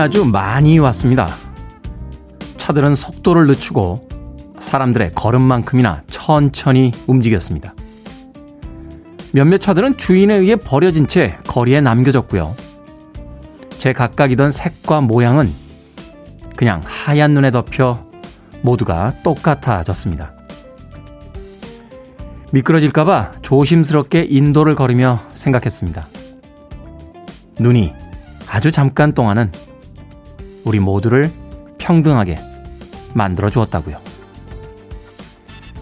아주 많이 왔습니다. 차들은 속도를 늦추고 사람들의 걸음만큼이나 천천히 움직였습니다. 몇몇 차들은 주인에 의해 버려진 채 거리에 남겨졌고요. 제 각각이던 색과 모양은 그냥 하얀 눈에 덮여 모두가 똑같아졌습니다. 미끄러질까봐 조심스럽게 인도를 걸으며 생각했습니다. 눈이 아주 잠깐 동안은 우리 모두를 평등하게 만들어 주었다고요.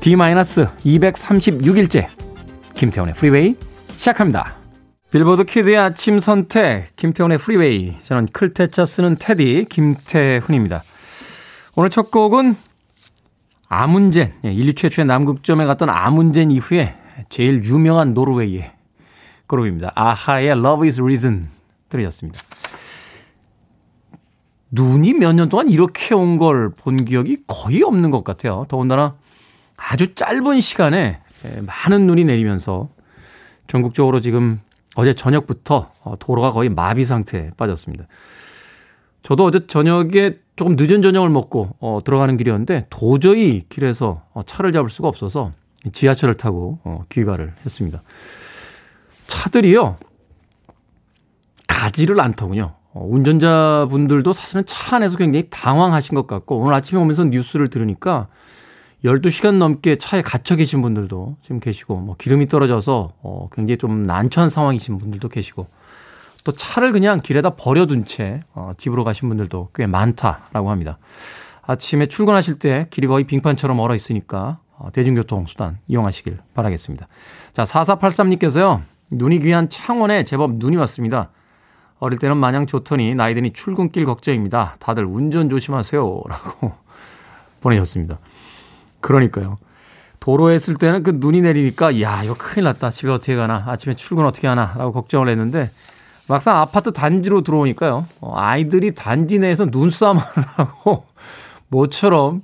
D-236일째 김태훈의 프리웨이 시작합니다. 빌보드 키드의 아침 선택 김태훈의 프리웨이 저는 클테차 쓰는 테디 김태훈입니다. 오늘 첫 곡은 아문센 예, 인류 최초의 남극점에 갔던 아문센 이후에 제일 유명한 노르웨이의 그룹입니다. 아하의 Love is Reason 들으셨습니다. 눈이 몇 년 동안 이렇게 온 걸 본 기억이 거의 없는 것 같아요. 더군다나 아주 짧은 시간에 많은 눈이 내리면서 전국적으로 지금 어제 저녁부터 어, 도로가 거의 마비 상태에 빠졌습니다. 저도 어제 저녁에 조금 늦은 저녁을 먹고 어, 들어가는 길이었는데 도저히 길에서 어, 차를 잡을 수가 없어서 지하철을 타고 어, 귀가를 했습니다. 차들이요 가지를 않더군요. 어, 운전자분들도 사실은 차 안에서 굉장히 당황하신 것 같고 오늘 아침에 오면서 뉴스를 들으니까 12시간 넘게 차에 갇혀 계신 분들도 지금 계시고 뭐 기름이 떨어져서 어 굉장히 좀 난처한 상황이신 분들도 계시고 또 차를 그냥 길에다 버려둔 채 어 집으로 가신 분들도 꽤 많다라고 합니다. 아침에 출근하실 때 길이 거의 빙판처럼 얼어 있으니까 어 대중교통 수단 이용하시길 바라겠습니다. 자, 4483님께서요. 눈이 귀한 창원에 제법 눈이 왔습니다. 어릴 때는 마냥 좋더니 나이 드니 출근길 걱정입니다. 다들 운전 조심하세요. 라고 보내셨습니다. 그러니까요. 도로에 있을 때는 그 눈이 내리니까 야 이거 큰일 났다 집에 어떻게 가나 아침에 출근 어떻게 하나 라고 걱정을 했는데 막상 아파트 단지로 들어오니까요 어, 아이들이 단지 내에서 눈싸움을 하고 모처럼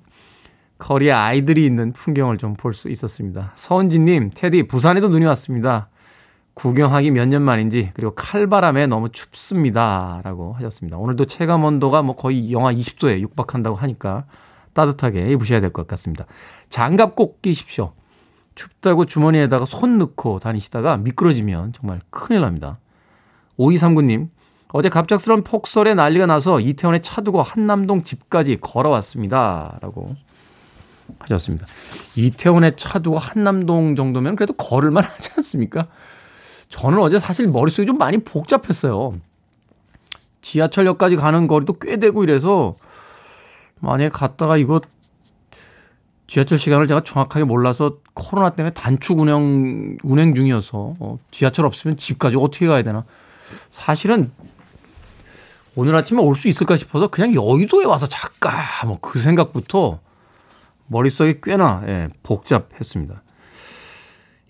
거리에 아이들이 있는 풍경을 좀 볼 수 있었습니다 서은지님 테디 부산에도 눈이 왔습니다 구경하기 몇 년 만인지 그리고 칼바람에 너무 춥습니다 라고 하셨습니다 오늘도 체감 온도가 뭐 거의 영하 20도에 육박한다고 하니까 따뜻하게 입으셔야 될 것 같습니다. 장갑 꼭 끼십시오. 춥다고 주머니에다가 손 넣고 다니시다가 미끄러지면 정말 큰일 납니다. 5239님, 어제 갑작스런 폭설에 난리가 나서 이태원에 차 두고 한남동 집까지 걸어왔습니다. 라고 하셨습니다. 이태원에 차 두고 한남동 정도면 그래도 걸을만 하지 않습니까? 저는 어제 사실 머릿속이 좀 많이 복잡했어요. 지하철역까지 가는 거리도 꽤 되고 이래서 만약에 갔다가 이거 지하철 시간을 제가 정확하게 몰라서 코로나 때문에 단축 운영, 운행 중이어서 어, 지하철 없으면 집까지 어떻게 가야 되나. 사실은 오늘 아침에 올 수 있을까 싶어서 그냥 여의도에 와서 잠깐 뭐 그 생각부터 머릿속이 꽤나 예, 복잡했습니다.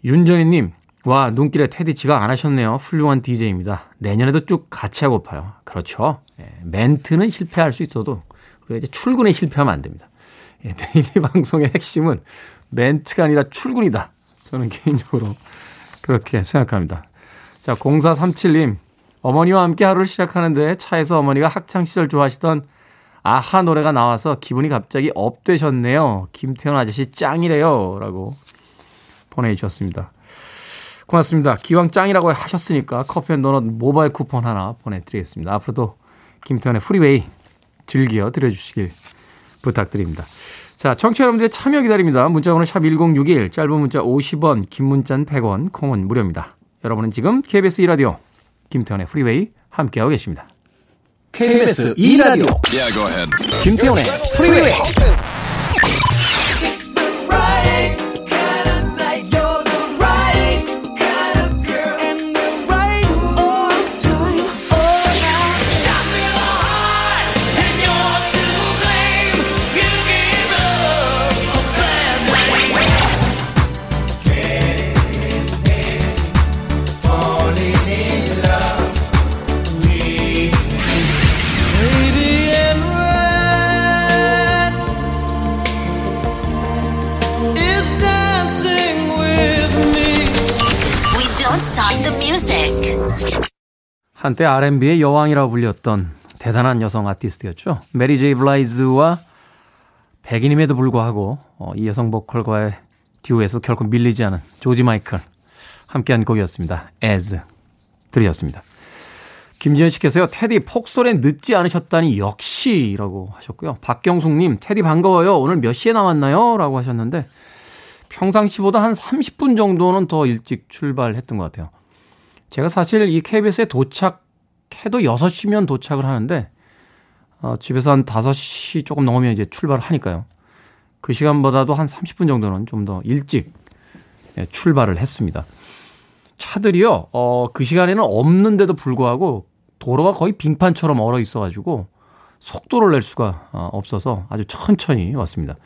윤정희님, 와, 눈길에 테디 지각 안 하셨네요. 훌륭한 DJ입니다. 내년에도 쭉 같이 하고파요. 그렇죠. 예, 멘트는 실패할 수 있어도 이제 출근에 실패하면 안 됩니다. 예, 데일리 방송의 핵심은 멘트가 아니라 출근이다. 저는 개인적으로 그렇게 생각합니다. 자, 0437님. 어머니와 함께 하루를 시작하는데 차에서 어머니가 학창시절 좋아하시던 아하 노래가 나와서 기분이 갑자기 up되셨네요. 김태훈 아저씨 짱이래요. 라고 보내주셨습니다. 고맙습니다. 기왕 짱이라고 하셨으니까 커피 and 도넛 모바일 쿠폰 하나 보내드리겠습니다. 앞으로도 김태훈의 프리웨이 즐겨 들어주시길 부탁드립니다. 자, 청취자 여러분들의 참여 기다립니다. 문자 번호 샵 1061, 짧은 문자 50원, 긴 문자는 100원, 콩은 무료입니다. 여러분은 지금 KBS 2라디오 김태훈의 프리웨이 함께하고 계십니다. KBS 2라디오 yeah, 김태훈의 프리웨이 한때 R&B의 여왕이라고 불렸던 대단한 여성 아티스트였죠. 메리 제이 블라이즈와 백인임에도 불구하고 어, 이 여성 보컬과의 듀오에서 결코 밀리지 않은 조지 마이클 함께한 곡이었습니다. As 들으셨습니다. 김지현 씨께서요. 테디 폭설에 늦지 않으셨다니 역시라고 하셨고요. 박경숙님 테디 반가워요. 오늘 몇 시에 나왔나요? 라고 하셨는데 평상시보다 한 30분 정도는 더 일찍 출발했던 것 같아요. 제가 사실 이 KBS에 도착해도 6시면 도착을 하는데 어, 집에서 한 5시 조금 넘으면 이제 출발을 하니까요. 그 시간보다도 한 30분 정도는 좀 더 일찍 예, 출발을 했습니다. 차들이요, 어, 그 시간에는 없는데도 불구하고 도로가 거의 빙판처럼 얼어 있어가지고 속도를 낼 수가 어, 없어서 아주 천천히 왔습니다.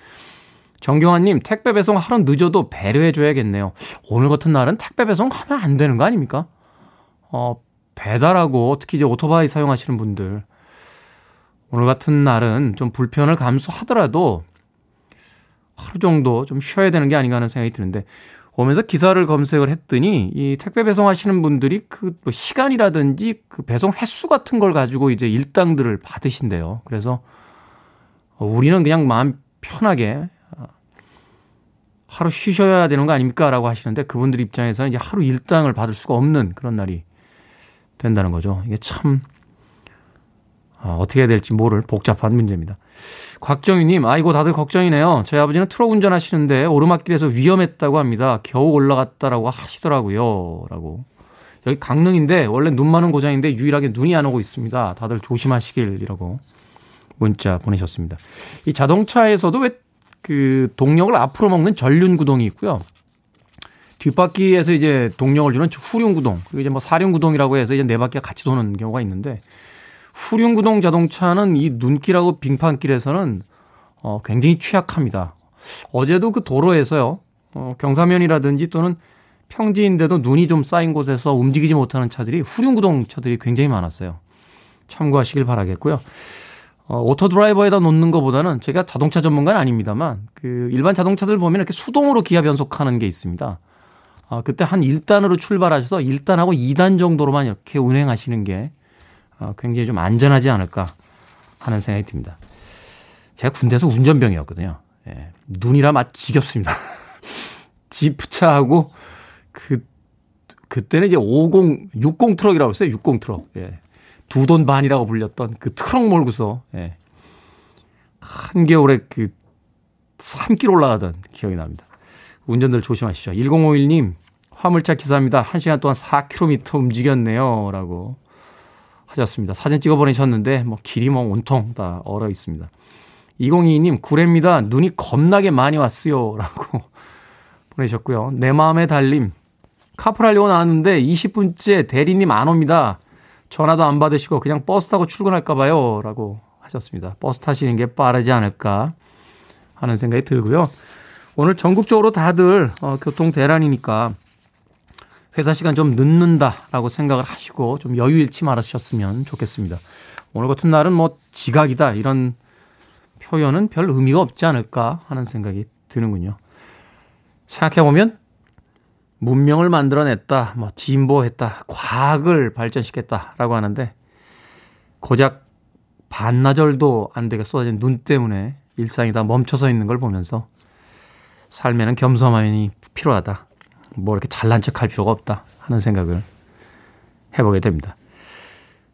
정경환님, 택배 배송 하루 늦어도 배려해줘야겠네요. 오늘 같은 날은 택배 배송 하면 안 되는 거 아닙니까? 어, 배달하고 특히 이제 오토바이 사용하시는 분들, 오늘 같은 날은 좀 불편을 감수하더라도 하루 정도 좀 쉬어야 되는 게 아닌가 하는 생각이 드는데, 오면서 기사를 검색을 했더니 이 택배 배송하시는 분들이 그 뭐 시간이라든지 그 배송 횟수 같은 걸 가지고 이제 일당들을 받으신대요. 그래서 우리는 그냥 마음 편하게 하루 쉬셔야 되는 거 아닙니까? 라고 하시는데 그분들 입장에서는 이제 하루 일당을 받을 수가 없는 그런 날이 된다는 거죠. 이게 참, 아, 어떻게 해야 될지 모를 복잡한 문제입니다. 곽정희님, 아이고, 다들 걱정이네요. 저희 아버지는 트럭 운전하시는데 오르막길에서 위험했다고 합니다. 겨우 올라갔다라고 하시더라고요. 라고. 여기 강릉인데, 원래 눈 많은 고장인데 유일하게 눈이 안 오고 있습니다. 다들 조심하시길이라고 문자 보내셨습니다. 이 자동차에서도 왜 그 동력을 앞으로 먹는 전륜 구동이 있고요. 뒷바퀴에서 이제 동력을 주는 후륜 구동, 그리고 이제 뭐 사륜 구동이라고 해서 이제 네 바퀴가 같이 도는 경우가 있는데 후륜구동 자동차는 이 눈길하고 빙판길에서는 어, 굉장히 취약합니다. 어제도 그 도로에서요, 어, 경사면이라든지 또는 평지인데도 눈이 좀 쌓인 곳에서 움직이지 못하는 차들이 후륜구동 차들이 굉장히 많았어요. 참고하시길 바라겠고요. 어, auto drive에다 놓는 것보다는 제가 자동차 전문가는 아닙니다만 그 일반 자동차들 보면 이렇게 수동으로 기아 변속하는 게 있습니다. 아, 그때 한 1단으로 출발하셔서 1단하고 2단 정도로만 이렇게 운행하시는 게 어, 굉장히 좀 안전하지 않을까 하는 생각이 듭니다. 제가 군대에서 운전병이었거든요. 예, 눈이라면 지겹습니다. 지프차하고 그 그때는 이제 50, 60 트럭이라고 했어요. 60 트럭. 예. 두돈 반이라고 불렸던 그 트럭 몰고서 예. 한겨울에 그 산길 올라가던 기억이 납니다. 운전들 조심하시죠. 1051님, 화물차 기사입니다. 1시간 동안 4km 움직였네요. 라고 하셨습니다. 사진 찍어 보내셨는데 뭐 길이 뭐 온통 다 얼어 있습니다. 202님 구례입니다. 눈이 겁나게 많이 왔어요. 라고 보내셨고요. 내 마음의 달림 카풀하려고 나왔는데 20분째 대리님 안 옵니다. 전화도 안 받으시고 그냥 버스 타고 출근할까 봐요. 라고 하셨습니다. 버스 타시는 게 빠르지 않을까 하는 생각이 들고요. 오늘 전국적으로 다들 어, 교통 대란이니까 회사 시간 좀 늦는다라고 생각을 하시고 좀 여유 잃지 말으셨으면 좋겠습니다. 오늘 같은 날은 뭐 지각이다 이런 표현은 별 의미가 없지 않을까 하는 생각이 드는군요. 생각해보면 문명을 만들어냈다, 뭐 진보했다, 과학을 발전시켰다라고 하는데 고작 반나절도 안 되게 쏟아진 눈 때문에 일상이 다 멈춰서 있는 걸 보면서 삶에는 겸손함이 필요하다. 뭐 이렇게 잘난 척할 필요가 없다 하는 생각을 해보게 됩니다.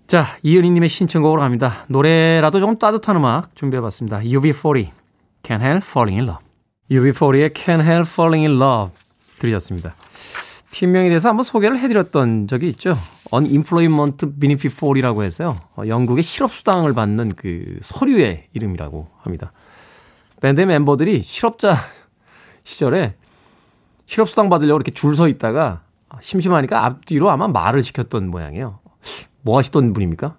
자, 이은희님의 신청곡으로 갑니다. 노래라도 조금 따뜻한 음악 준비해봤습니다. UB40, Can't Help Falling in Love. UB40의 Can't Help Falling in Love 들으셨습니다. 팀명에 대해서 한번 소개를 해드렸던 적이 있죠. Unemployment Benefit 4이라고 해서요. 어, 영국의 실업수당을 받는 그 서류의 이름이라고 합니다. 밴드 멤버들이 실업자 시절에 실업수당 받으려고 이렇게 줄 서 있다가 심심하니까 앞뒤로 아마 말을 시켰던 모양이에요. 뭐 하시던 분입니까?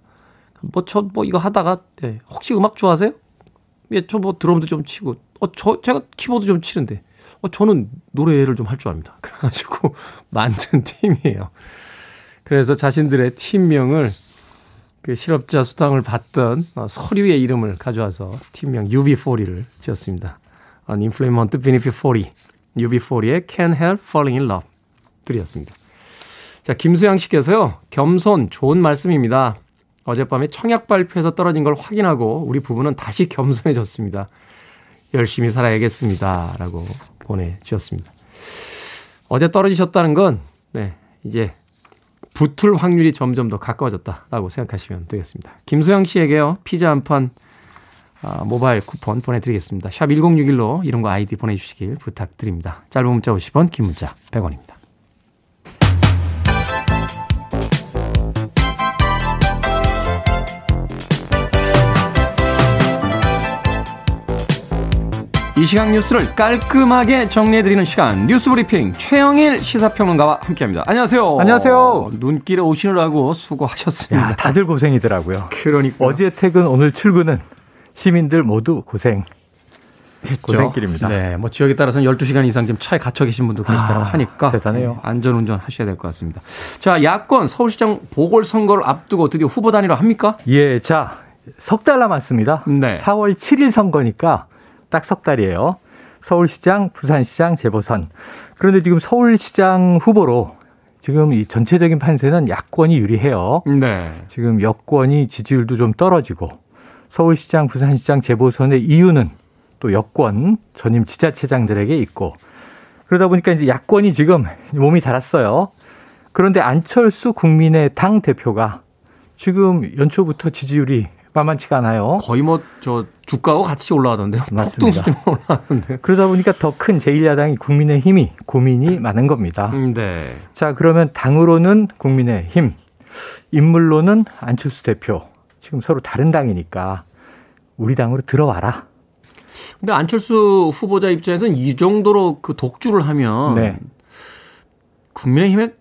뭐, 저, 뭐, 이거 하다가, 네. 혹시 음악 좋아하세요? 예, 저 뭐 드럼도 좀 치고, 어, 저, 제가 키보드 좀 치는데, 어, 저는 노래를 좀 할 줄 압니다. 그래가지고 만든 팀이에요. 그래서 자신들의 팀명을 그 실업자 수당을 받던 어, 서류의 이름을 가져와서 팀명 UB40를 지었습니다. Unemployment Benefit 40. UB40의 Can't Help Falling in Love 드렸습니다. 자, 김수양 씨께서요. 겸손 좋은 말씀입니다. 어젯밤에 청약 발표에서 떨어진 걸 확인하고 우리 부부는 다시 겸손해졌습니다. 열심히 살아야겠습니다. 라고 보내주셨습니다. 어제 떨어지셨다는 건, 네, 이제 붙을 확률이 점점 더 가까워졌다라고 생각하시면 되겠습니다. 김소영 씨에게요, 피자 한 판, 아, 모바일 쿠폰 보내드리겠습니다. 샵 1061로 이런 거 아이디 보내주시길 부탁드립니다. 짧은 문자 50원, 긴 문자 100원입니다. 이 시각 뉴스를 깔끔하게 정리해드리는 시간 뉴스 브리핑 최영일 시사평론가와 함께합니다. 안녕하세요. 안녕하세요. 눈길에 오시느라고 수고하셨습니다. 야, 다들 고생이더라고요. 그러니까 어제 퇴근 오늘 출근은 시민들 모두 고생. 했죠. 고생길입니다. 네, 뭐 지역에 따라서는 12시간 이상 지금 차에 갇혀 계신 분도 계시다고 아, 하니까 대단해요. 네, 안전 운전 하셔야 될 것 같습니다. 자, 야권 서울시장 보궐선거를 앞두고 드디어 후보 단일화 합니까? 예, 자, 석 달 남았습니다. 네. 4월 7일 선거니까 딱 석 달이에요. 서울시장, 부산시장 재보선. 그런데 지금 서울시장 후보로 지금 이 전체적인 판세는 야권이 유리해요. 네. 지금 여권이 지지율도 좀 떨어지고 서울시장, 부산시장 재보선의 이유는 또 여권 전임 지자체장들에게 있고 그러다 보니까 이제 야권이 지금 몸이 달았어요. 그런데 안철수 국민의 당 대표가 지금 연초부터 지지율이 만만치가 않아요. 거의 뭐 저 주가하고 같이 올라가던데요. 맞습니다. 올라가는데. 그러다 보니까 더 큰 제1야당이 국민의힘이 고민이 많은 겁니다. 네. 자, 그러면 당으로는 국민의힘, 인물로는 안철수 대표. 지금 서로 다른 당이니까 우리 당으로 들어와라. 근데 안철수 후보자 입장에서는 이 정도로 그 독주를 하면 네. 국민의힘에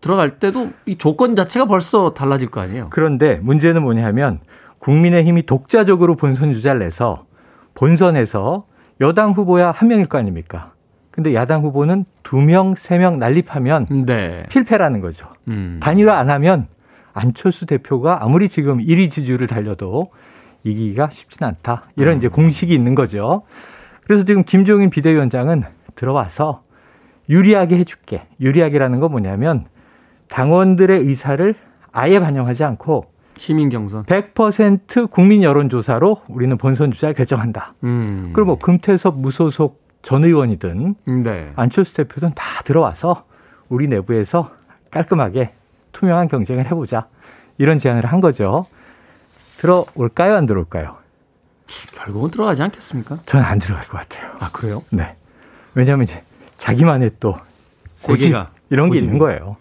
들어갈 때도 이 조건 자체가 벌써 달라질 거 아니에요. 그런데 문제는 뭐냐 하면 국민의힘이 독자적으로 본선 주자를 내서 본선에서 여당 후보야 한 명일 거 아닙니까? 근데 야당 후보는 두 명, 세 명 난립하면 네. 필패라는 거죠. 음. 단일화 안 하면 안철수 대표가 아무리 지금 1위 지지율을 달려도 이기기가 쉽진 않다. 이런 이제 공식이 있는 거죠. 그래서 지금 김종인 비대위원장은 들어와서 유리하게 해줄게. 유리하게라는 건 뭐냐면 당원들의 의사를 아예 반영하지 않고 시민 경선. 100% 국민 여론조사로 우리는 본선 주자를 결정한다. 음. 그리고 뭐 금태섭 무소속 전 의원이든 네. 안철수 대표든 다 들어와서 우리 내부에서 깔끔하게 투명한 경쟁을 해보자. 이런 제안을 한 거죠. 들어올까요? 안 들어올까요? 결국은 들어가지 않겠습니까? 저는 안 들어갈 것 같아요. 아 그래요? 네. 왜냐하면 이제 자기만의 또 고집 이런 게 고집이. 있는 거예요.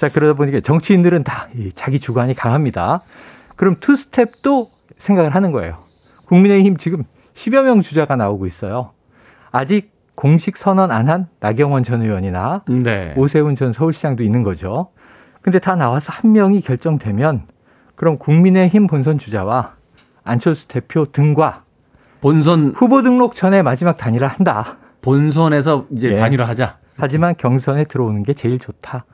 자, 그러다 보니까 정치인들은 다이 자기 주관이 강합니다. 그럼 투스텝도 생각을 하는 거예요. 국민의힘 지금 10여 명 주자가 나오고 있어요. 아직 공식 선언 안 한 나경원 전 의원이나 네. 오세훈 전 서울시장도 있는 거죠. 근데 다 나와서 한 명이 결정되면 그럼 국민의힘 본선 주자와 안철수 대표 등과 본선 후보 등록 전에 마지막 단일화 한다. 본선에서 이제 예. 단일화 하자. 하지만 경선에 들어오는 게 제일 좋다.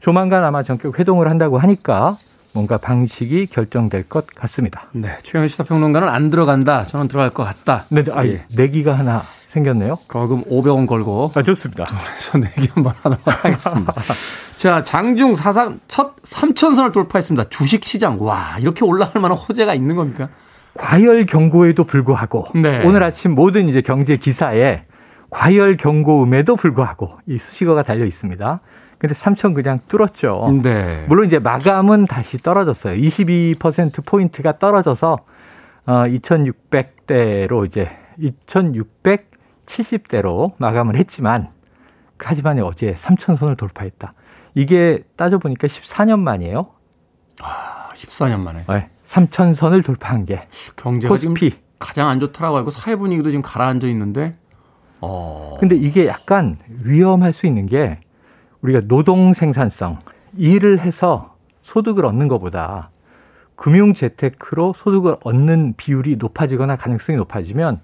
조만간 아마 전격 회동을 한다고 하니까 뭔가 방식이 결정될 것 같습니다. 네. 최영일 시사평론가는 안 들어간다. 저는 들어갈 것 같다. 네, 아, 예. 내기가 하나 생겼네요. 거금 500원 걸고 아, 좋습니다. 그래서 내기 한번 하도록 하겠습니다. 자, 장중 사상 첫 3천선을 돌파했습니다. 주식 시장. 와, 이렇게 올라갈 만한 호재가 있는 겁니까? 과열 경고에도 불구하고 네. 오늘 아침 모든 이제 경제 기사에 과열 경고음에도 불구하고 이 수식어가 달려 있습니다. 근데 3천 그냥 뚫었죠. 네. 물론 이제 마감은 다시 떨어졌어요. 22% 포인트가 떨어져서 어 2,600대로 이제 2,670대로 마감을 했지만 하지만 어제 3,000선을 돌파했다. 이게 따져 보니까 14년 만이에요. 아, 14년 만에. 네. 3,000선을 돌파한 게 경제가 코스피. 가장 안 좋다라고 알고 사회 분위기도 지금 가라앉아 있는데 어. 근데 이게 약간 위험할 수 있는 게 우리가 노동 생산성 일을 해서 소득을 얻는 것보다 금융 재테크로 소득을 얻는 비율이 높아지거나 가능성이 높아지면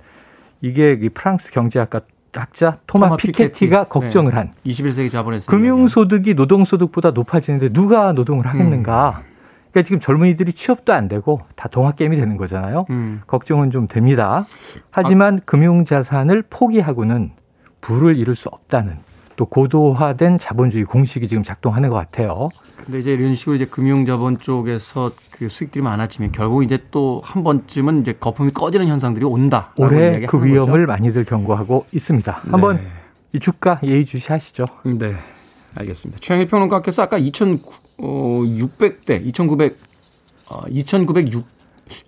이게 이 프랑스 경제학가 학자 토마, 토마 피케티가 피케티. 네. 걱정을 한 21세기 자본에서 금융 소득이 노동 소득보다 높아지는데 누가 노동을 하겠는가? 그러니까 지금 젊은이들이 취업도 안 되고 다 동학 게임이 되는 거잖아요. 음. 걱정은 좀 됩니다. 하지만 금융 자산을 포기하고는 부를 이룰 수 없다는 또 고도화된 자본주의 공식이 지금 작동하는 것 같아요. 근데 이제 이런 식으로 이제 금융자본 쪽에서 그 수익들이 많아지면 결국 이제 또 한 번쯤은 이제 거품이 꺼지는 현상들이 온다. 올해 그 위험을 거죠? 많이들 경고하고 있습니다. 한번 네. 이 주가 예의주시하시죠. 네. 알겠습니다. 최영일 평론가께서 아까 2,600대, 2,900, 어, 2,906,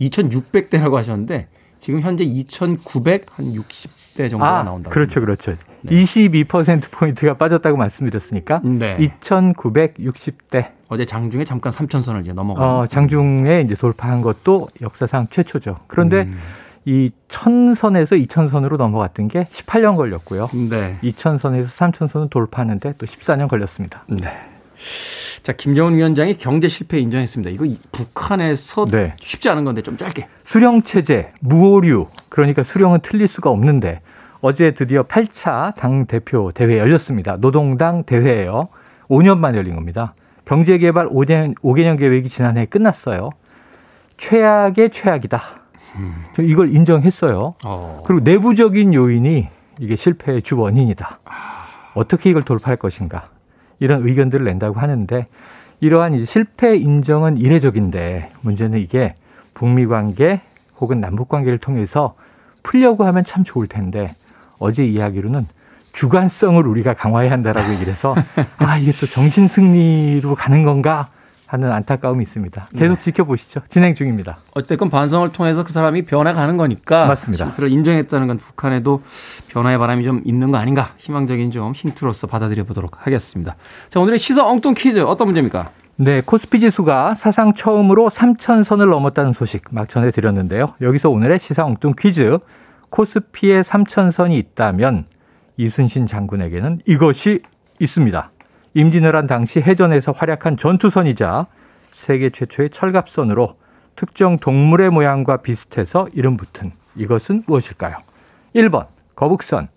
2,600대라고 하셨는데 지금 현재 2,960 대 정도가 아, 나온다. 그렇죠, 그렇죠. 네. 22%포인트가 빠졌다고 말씀드렸으니까. 네. 2,960대. 어제 장중에 잠깐 3,000선을 이제 넘어가. 어, 장중에 이제 돌파한 것도 역사상 최초죠. 그런데 음. 이 천선에서 이천선으로 넘어갔던 게 18년 걸렸고요. 네. 이천선에서 삼천선을 돌파하는데 또 14년 걸렸습니다. 네. 자, 김정은 위원장이 경제 실패 인정했습니다. 이거 북한에서 네. 쉽지 않은 건데 좀 짧게. 수령 체제, 무오류. 그러니까 수령은 틀릴 수가 없는데 어제 드디어 8차 당 대표 대회 열렸습니다. 노동당 대회예요. 5년 만에 열린 겁니다. 경제개발 5개년, 5개년 계획이 지난해 끝났어요. 최악의 최악이다. 음. 이걸 인정했어요. 어. 그리고 내부적인 요인이 이게 실패의 주 원인이다. 아. 어떻게 이걸 돌파할 것인가. 이런 의견들을 낸다고 하는데 이러한 실패 인정은 이례적인데 문제는 이게 북미 관계 혹은 남북 관계를 통해서 풀려고 하면 참 좋을 텐데 어제 이야기로는 주관성을 우리가 강화해야 한다라고 얘기를 해서 아 이게 또 정신 승리로 가는 건가 하는 안타까움이 있습니다. 계속 네. 지켜보시죠. 진행 중입니다. 어쨌든 반성을 통해서 그 사람이 변해가는 거니까. 맞습니다. 그를 인정했다는 건 북한에도 변화의 바람이 좀 있는 거 아닌가. 희망적인 좀 힌트로서 받아들여 보도록 하겠습니다. 자, 오늘의 시사 엉뚱 퀴즈 어떤 문제입니까? 네, 코스피 지수가 사상 처음으로 3천선을 넘었다는 소식 막 전해드렸는데요. 여기서 오늘의 시사 엉뚱 퀴즈. 코스피에 3천선이 있다면 이순신 장군에게는 이것이 있습니다. 임진왜란 당시 해전에서 활약한 전투선이자 세계 최초의 철갑선으로 특정 동물의 모양과 비슷해서 이름 붙은 이것은 무엇일까요? 1번 거북선,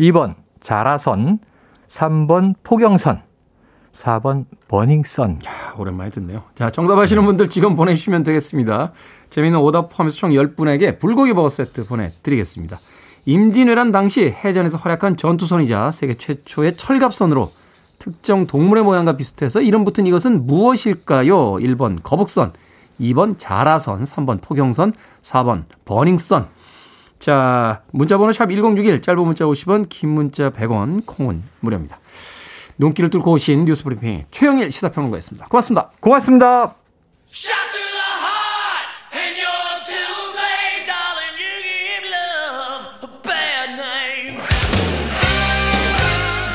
2번 자라선, 3번 포경선, 4번 버닝선. 야, 오랜만에 듣네요. 자, 정답 아시는 분들 지금 보내주시면 되겠습니다. 재미있는 오답 포함해서 총 10분에게 불고기 버거 세트 보내드리겠습니다. 임진왜란 당시 해전에서 활약한 전투선이자 세계 최초의 철갑선으로 특정 동물의 모양과 비슷해서 이름 붙은 이것은 무엇일까요? 1번 거북선, 2번 자라선, 3번 포경선, 4번 버닝선. 자, 문자번호 샵 1061, 짧은 문자 50원, 긴 문자 100원, 콩은 무료입니다. 눈길을 뚫고 오신 뉴스 브리핑 최영일 시사평론가였습니다. 고맙습니다. 고맙습니다.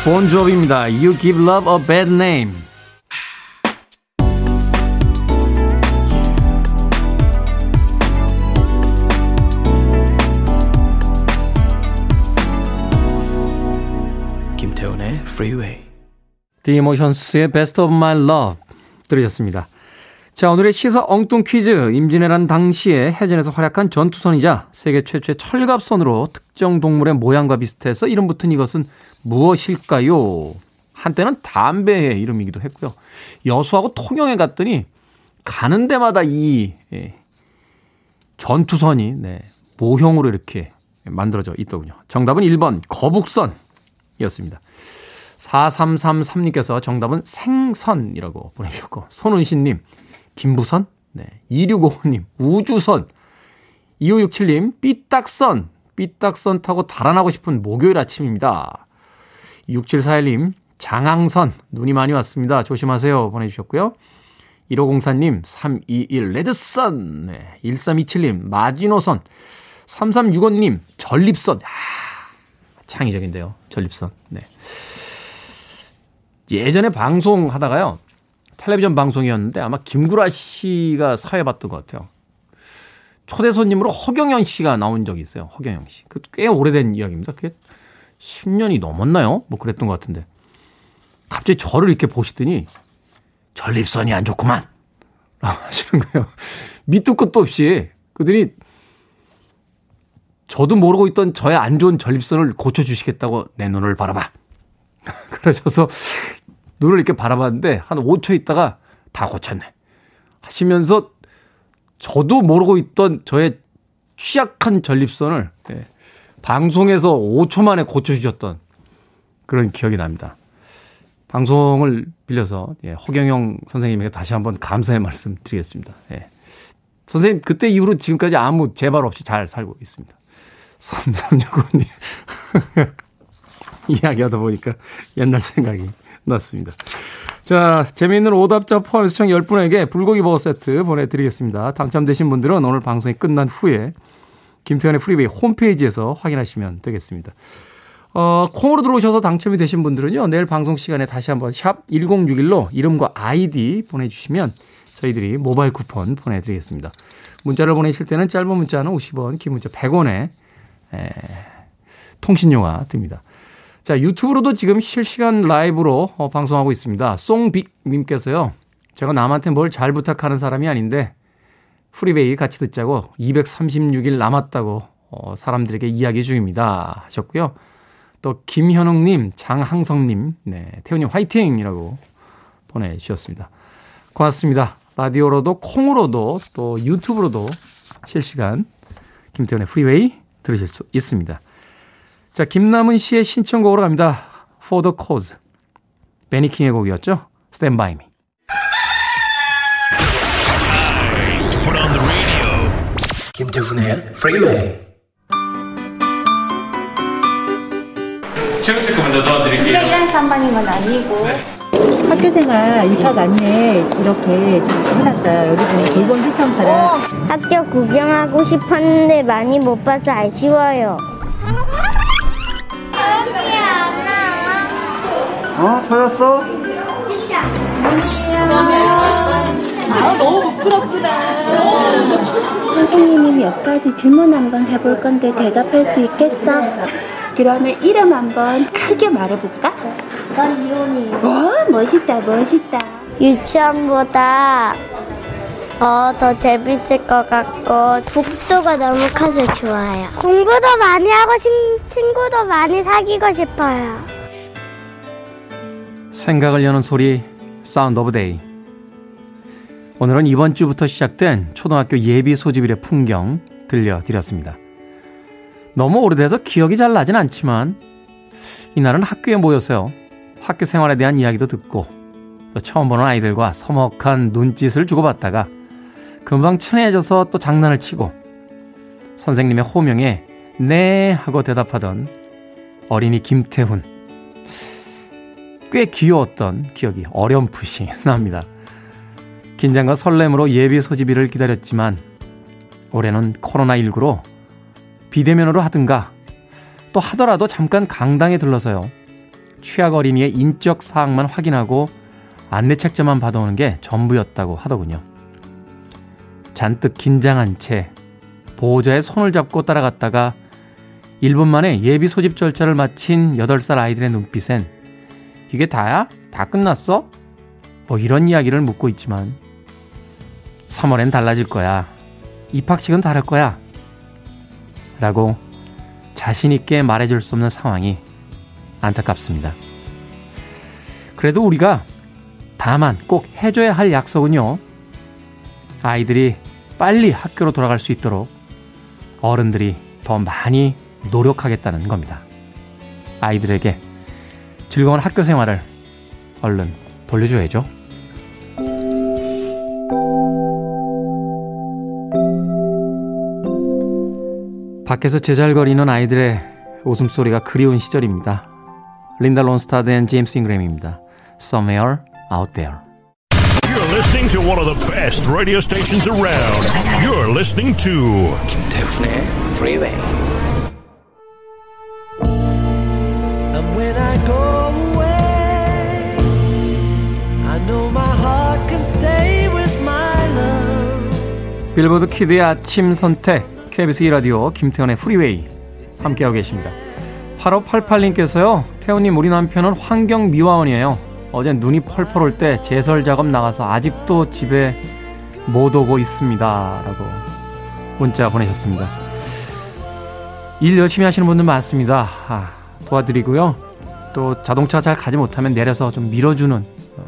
본조비입니다. You give love a bad name. 김태훈의 Freeway. The Emotions의 Best of My Love 들으셨습니다. 자, 오늘의 시사 엉뚱 퀴즈. 임진왜란 당시에 해전에서 활약한 전투선이자 세계 최초의 철갑선으로 특정 동물의 모양과 비슷해서 이름 붙은 이것은 무엇일까요? 한때는 담배의 이름이기도 했고요. 여수하고 통영에 갔더니 가는 데마다 이 예, 전투선이 네, 모형으로 이렇게 만들어져 있더군요. 정답은 1번 거북선이었습니다. 4333님께서 정답은 생선이라고 보내주셨고 손은신님 김부선 네, 2655님 우주선 2567님 삐딱선 삐딱선 타고 달아나고 싶은 목요일 아침입니다. 6741님, 장항선, 눈이 많이 왔습니다. 조심하세요. 보내주셨고요. 1504님, 321 레드선, 네. 1327님, 마지노선, 3365님, 전립선. 아, 창의적인데요. 전립선. 네. 예전에 방송하다가요. 텔레비전 방송이었는데 아마 김구라 씨가 사회 봤던 것 같아요. 초대 손님으로 허경영 씨가 나온 적이 있어요. 허경영 씨. 그 꽤 오래된 이야기입니다. 그게 10년이 넘었나요? 뭐 그랬던 것 같은데. 갑자기 저를 이렇게 보시더니 전립선이 안 좋구만. 라고 하시는 거예요. 밑도 끝도 없이. 그더니 저도 모르고 있던 저의 안 좋은 전립선을 고쳐주시겠다고 내 눈을 바라봐. 그러셔서 눈을 이렇게 바라봤는데 한 5초 있다가 다 고쳤네. 하시면서 저도 모르고 있던 저의 취약한 전립선을 예, 방송에서 5초 만에 고쳐주셨던 그런 기억이 납니다. 방송을 빌려서 예, 허경영 선생님에게 다시 한번 감사의 말씀 드리겠습니다. 예. 선생님 그때 이후로 지금까지 아무 재발 없이 잘 살고 있습니다. 3365님 이야기하다 보니까 옛날 생각이 났습니다. 자, 재미있는 오답자 포함해서 총 10분에게 불고기 버거 세트 보내드리겠습니다. 당첨되신 분들은 오늘 방송이 끝난 후에 김태현의 프리웨이 홈페이지에서 확인하시면 되겠습니다. 어, 콩으로 들어오셔서 당첨이 되신 분들은요, 내일 방송 시간에 다시 한번 샵 1061로 이름과 아이디 보내주시면 저희들이 모바일 쿠폰 보내드리겠습니다. 문자를 보내실 때는 짧은 문자는 50원, 긴 문자 100원에 에, 통신료가 듭니다. 자, 유튜브로도 지금 실시간 라이브로 어, 방송하고 있습니다. 송빅님께서요, 제가 남한테 뭘 잘 부탁하는 사람이 아닌데, 프리웨이 같이 듣자고 236일 남았다고 어, 사람들에게 이야기 중입니다. 하셨고요. 또 김현웅님, 장항성님, 네, 태훈님 화이팅이라고 보내주셨습니다. 고맙습니다. 라디오로도 콩으로도 또 유튜브로도 실시간 김태훈의 프리웨이 들으실 수 있습니다. 자, 김남은 씨의 신청곡으로 갑니다. For the Cause. 베니킹의 곡이었죠. Stand By Me. 김태훈의 프리웨이 체크 체크 먼저 도와드릴게요. 1년 3반인 건 아니고. 네. 학교생활 입학 안내 이렇게 해놨어요. 여기 보면 돌봄 신청서를. 어, 학교 구경하고 싶었는데 많이 못 봐서 아쉬워요. 어? 찾았어? 선생님이 몇 가지 질문 한번 해볼 건데 대답할 수 있겠어? 그러면 이름 한번 크게 말해볼까? 난 이혼이. 와 멋있다 멋있다 유치원보다 어, 더 재밌을 것 같고 복도가 너무 커서 좋아요. 공부도 많이 하고 신, 친구도 많이 사귀고 싶어요. 생각을 여는 소리 sound of day 오늘은 이번 주부터 시작된 초등학교 예비 소집일의 풍경 들려드렸습니다. 너무 오래돼서 기억이 잘 나진 않지만 이날은 학교에 모여서요. 학교 생활에 대한 이야기도 듣고 또 처음 보는 아이들과 서먹한 눈짓을 주고받다가 금방 친해져서 또 장난을 치고 선생님의 호명에 네 하고 대답하던 어린이 김태훈 꽤 귀여웠던 기억이 어렴풋이 납니다. 긴장과 설렘으로 예비 소집일을 기다렸지만 올해는 코로나19로 비대면으로 하든가 또 하더라도 잠깐 강당에 들러서요. 취약 어린이의 인적 사항만 확인하고 안내 책자만 받아오는 게 전부였다고 하더군요. 잔뜩 긴장한 채 보호자의 손을 잡고 따라갔다가 1분 만에 예비 소집 절차를 마친 8살 아이들의 눈빛엔 이게 다야? 다 끝났어? 뭐 이런 이야기를 묻고 있지만 3월엔 달라질 거야. 입학식은 다를 거야. 라고 자신있게 말해줄 수 없는 상황이 안타깝습니다. 그래도 우리가 다만 꼭 해줘야 할 약속은요. 아이들이 빨리 학교로 돌아갈 수 있도록 어른들이 더 많이 노력하겠다는 겁니다. 아이들에게 즐거운 학교 생활을 얼른 돌려줘야죠. 밖에서 재잘거리는 아이들의 웃음소리가 그리운 시절입니다. 린다 론스타드 and 제임스 잉그램입니다. Somewhere Out There. You're listening to one of the best radio stations around. You're listening to 김태훈의 Freeway. 빌보드 키드의 아침 선택 KBS 2라디오 김태현의 프리웨이 함께하고 계십니다. 8588님께서요. 태훈님 우리 남편은 환경 미화원이에요. 어제 눈이 펄펄 올 때 제설 작업 나가서 아직도 집에 못 오고 있습니다. 라고 문자 보내셨습니다. 일 열심히 하시는 분들 많습니다. 아, 도와드리고요. 또 자동차 잘 가지 못하면 내려서 좀 밀어주는 어,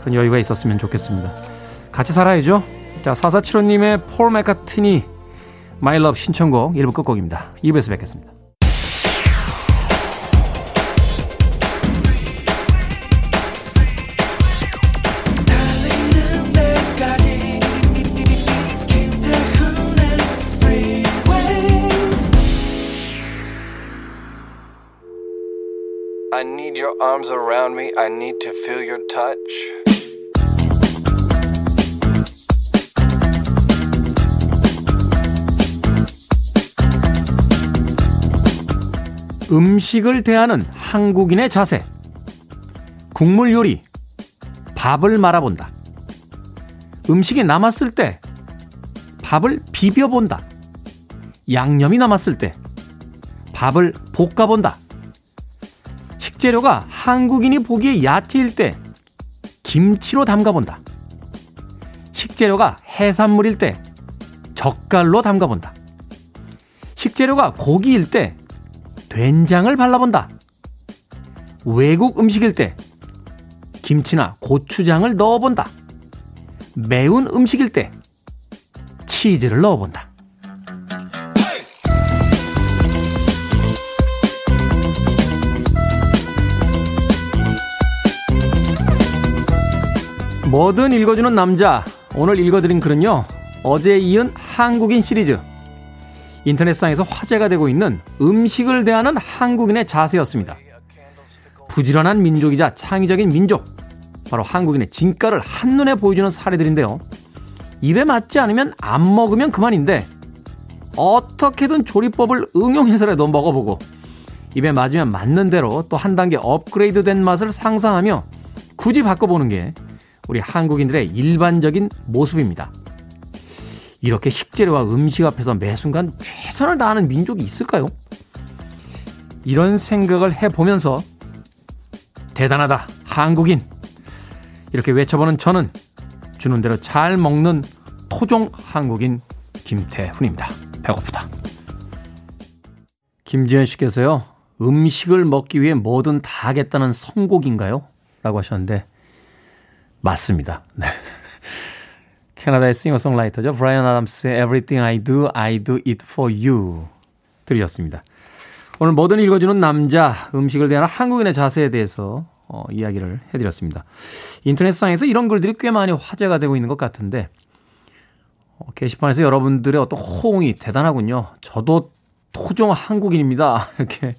그런 여유가 있었으면 좋겠습니다. 같이 살아야죠. 자, 4475님의 폴 맥카트니 마이 러브 신청곡 1부 끝곡입니다. 2부에서 뵙겠습니다. Arms around me. I need to feel your touch. 음식을 대하는 한국인의 자세. 국물 요리. 밥을 말아본다. 음식이 남았을 때 밥을 비벼본다. 양념이 남았을 때 밥을 볶아본다. 식재료가 한국인이 보기에 야채일 때 김치로 담가본다. 식재료가 해산물일 때 젓갈로 담가본다. 식재료가 고기일 때 된장을 발라본다. 외국 음식일 때 김치나 고추장을 넣어본다. 매운 음식일 때 치즈를 넣어본다. 뭐든 읽어주는 남자. 오늘 읽어드린 글은요. 어제에 이은 한국인 시리즈. 인터넷상에서 화제가 되고 있는 음식을 대하는 한국인의 자세였습니다. 부지런한 민족이자 창의적인 민족. 바로 한국인의 진가를 한눈에 보여주는 사례들인데요. 입에 맞지 않으면 안 먹으면 그만인데 어떻게든 조리법을 응용해서라도 먹어보고 입에 맞으면 맞는 대로 또 한 단계 업그레이드 된 맛을 상상하며 굳이 바꿔보는 게 우리 한국인들의 일반적인 모습입니다. 이렇게 식재료와 음식 앞에서 매 순간 최선을 다하는 민족이 있을까요? 이런 생각을 해보면서 대단하다, 한국인. 이렇게 외쳐보는 저는 주는 대로 잘 먹는 토종 한국인 김태훈입니다. 배고프다. 김지현 씨께서요, 음식을 먹기 위해 뭐든 다 하겠다는 선곡인가요? 라고 하셨는데, 맞습니다. 네. 캐나다의 싱어송라이터죠. 브라이언 아담스의 Everything I Do, I Do It For You 들으셨습니다. 오늘 뭐든 읽어주는 남자, 음식을 대하는 한국인의 자세에 대해서 어, 이야기를 해드렸습니다. 인터넷상에서 이런 글들이 꽤 많이 화제가 되고 있는 것 같은데 어, 게시판에서 여러분들의 어떤 호응이 대단하군요. 저도 토종 한국인입니다. 이렇게 아,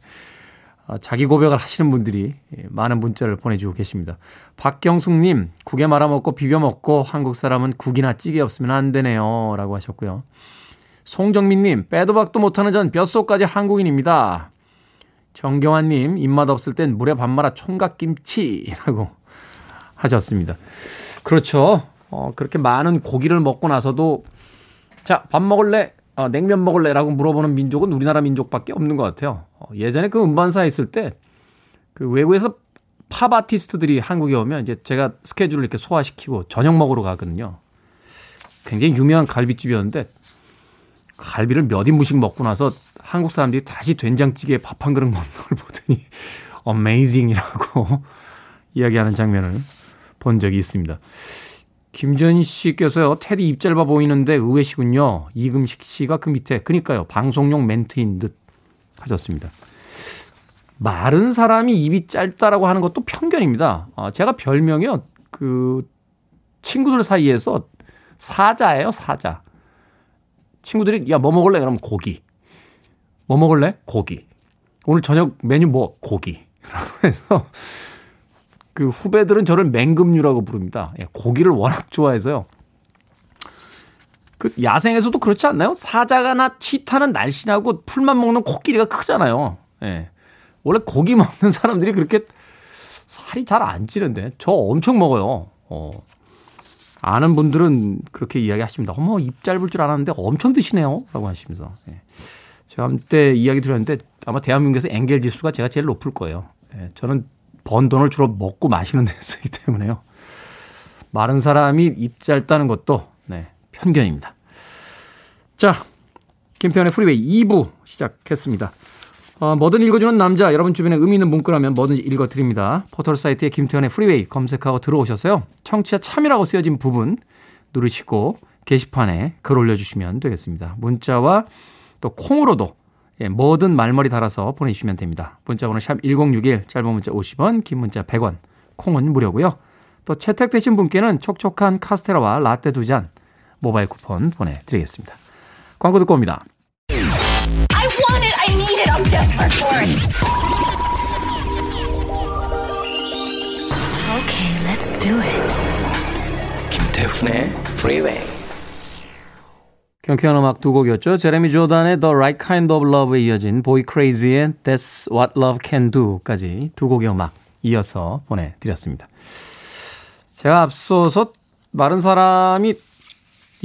자기 고백을 하시는 분들이 많은 문자를 보내주고 계십니다. 박경숙님, 국에 말아먹고 비벼먹고 한국 사람은 국이나 찌개 없으면 안 되네요. 라고 하셨고요. 송정민님, 빼도 박도 못하는 전 뼛속까지 한국인입니다. 정경환님, 입맛 없을 땐 물에 밥 말아 총각김치라고 하셨습니다. 그렇죠. 어, 그렇게 많은 고기를 먹고 나서도 자, 밥 먹을래? 어, 냉면 먹을래 라고 물어보는 민족은 우리나라 민족밖에 없는 것 같아요. 어, 예전에 그 음반사에 있을 때 그 외국에서 팝 아티스트들이 한국에 오면 이제 제가 스케줄을 이렇게 소화시키고 저녁 먹으러 가거든요. 굉장히 유명한 갈비집이었는데 갈비를 몇 인분씩 먹고 나서 한국 사람들이 다시 된장찌개에 밥 한 그릇 먹는 걸 보더니 어메이징이라고 이야기하는 장면을 본 적이 있습니다. 김전 씨께서요, 테디 입 짧아 보이는데 의외시군요. 이금식 씨가 그 밑에, 그니까요, 방송용 멘트인 듯 하셨습니다. 마른 사람이 입이 짧다라고 하는 것도 편견입니다. 아, 제가 별명이요, 그, 친구들 사이에서 사자예요, 사자. 친구들이, 야, 뭐 먹을래? 그러면 고기. 뭐 먹을래? 고기. 오늘 저녁 메뉴 뭐? 고기. 라고 해서 그 후배들은 저를 맹금류라고 부릅니다. 예, 고기를 워낙 좋아해서요. 그 야생에서도 그렇지 않나요? 사자가나 치타는 날씬하고 풀만 먹는 코끼리가 크잖아요. 예. 원래 고기 먹는 사람들이 그렇게 살이 잘 안 찌는데 저 엄청 먹어요. 어. 아는 분들은 그렇게 이야기하십니다. 어머 입 짧을 줄 알았는데 엄청 드시네요.라고 하시면서 예. 제가 한때 이야기 들었는데 아마 대한민국에서 엥겔 지수가 제가 제일 높을 거예요. 예. 저는 번 돈을 주로 먹고 마시는 데 쓰기 때문에요. 마른 사람이 입 짧다는 것도 네, 편견입니다. 자, 김태훈의 프리웨이 2부 시작했습니다. 어, 뭐든 읽어주는 남자, 여러분 주변에 의미 있는 문구라면 뭐든지 읽어드립니다. 포털 사이트에 김태훈의 프리웨이 검색하고 들어오셔서요. 청취자 참여라고 쓰여진 부분 누르시고 게시판에 글 올려주시면 되겠습니다. 문자와 또 콩으로도 예, 뭐든 말머리 달아서 보내주시면 됩니다. 문자번호 샵 1061, 짧은 문자 50원, 긴 문자 100원, 콩은 무료고요. 또 채택되신 분께는 촉촉한 카스테라와 라떼 두 잔 모바일 쿠폰 보내드리겠습니다. 광고 듣고 옵니다. I want it, I need it, I'm desperate for it. do it. 김태훈의 Freeway. 경쾌한 음악 두 곡이었죠. 제레미 조단의 The Right Kind of Love에 이어진 보이 크레이지의 That's What Love Can Do까지 두 곡의 음악 이어서 보내드렸습니다. 제가 앞서서 마른 사람이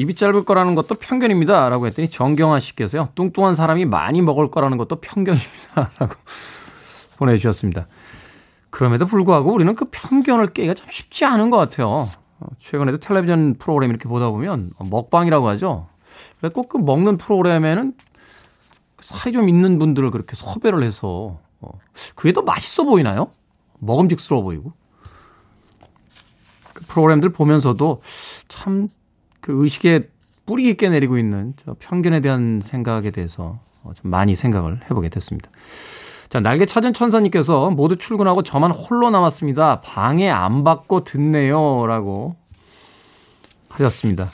입이 짧을 거라는 것도 편견입니다. 라고 했더니 정경아 씨께서요. 뚱뚱한 사람이 많이 먹을 거라는 것도 편견입니다. 라고 보내주셨습니다. 그럼에도 불구하고 우리는 그 편견을 깨기가 참 쉽지 않은 것 같아요. 어, 최근에도 텔레비전 프로그램 이렇게 보다 보면 먹방이라고 하죠. 꼭 그 먹는 프로그램에는 살이 좀 있는 분들을 그렇게 섭외를 해서 어, 그게 더 맛있어 보이나요? 먹음직스러워 보이고. 그 프로그램들 보면서도 참 그 의식에 뿌리 깊게 내리고 있는 저 편견에 대한 생각에 대해서 어, 좀 많이 생각을 해보게 됐습니다. 자, 날개 찾은 천사님께서 모두 출근하고 저만 홀로 남았습니다. 방해 안 받고 듣네요. 라고 하셨습니다.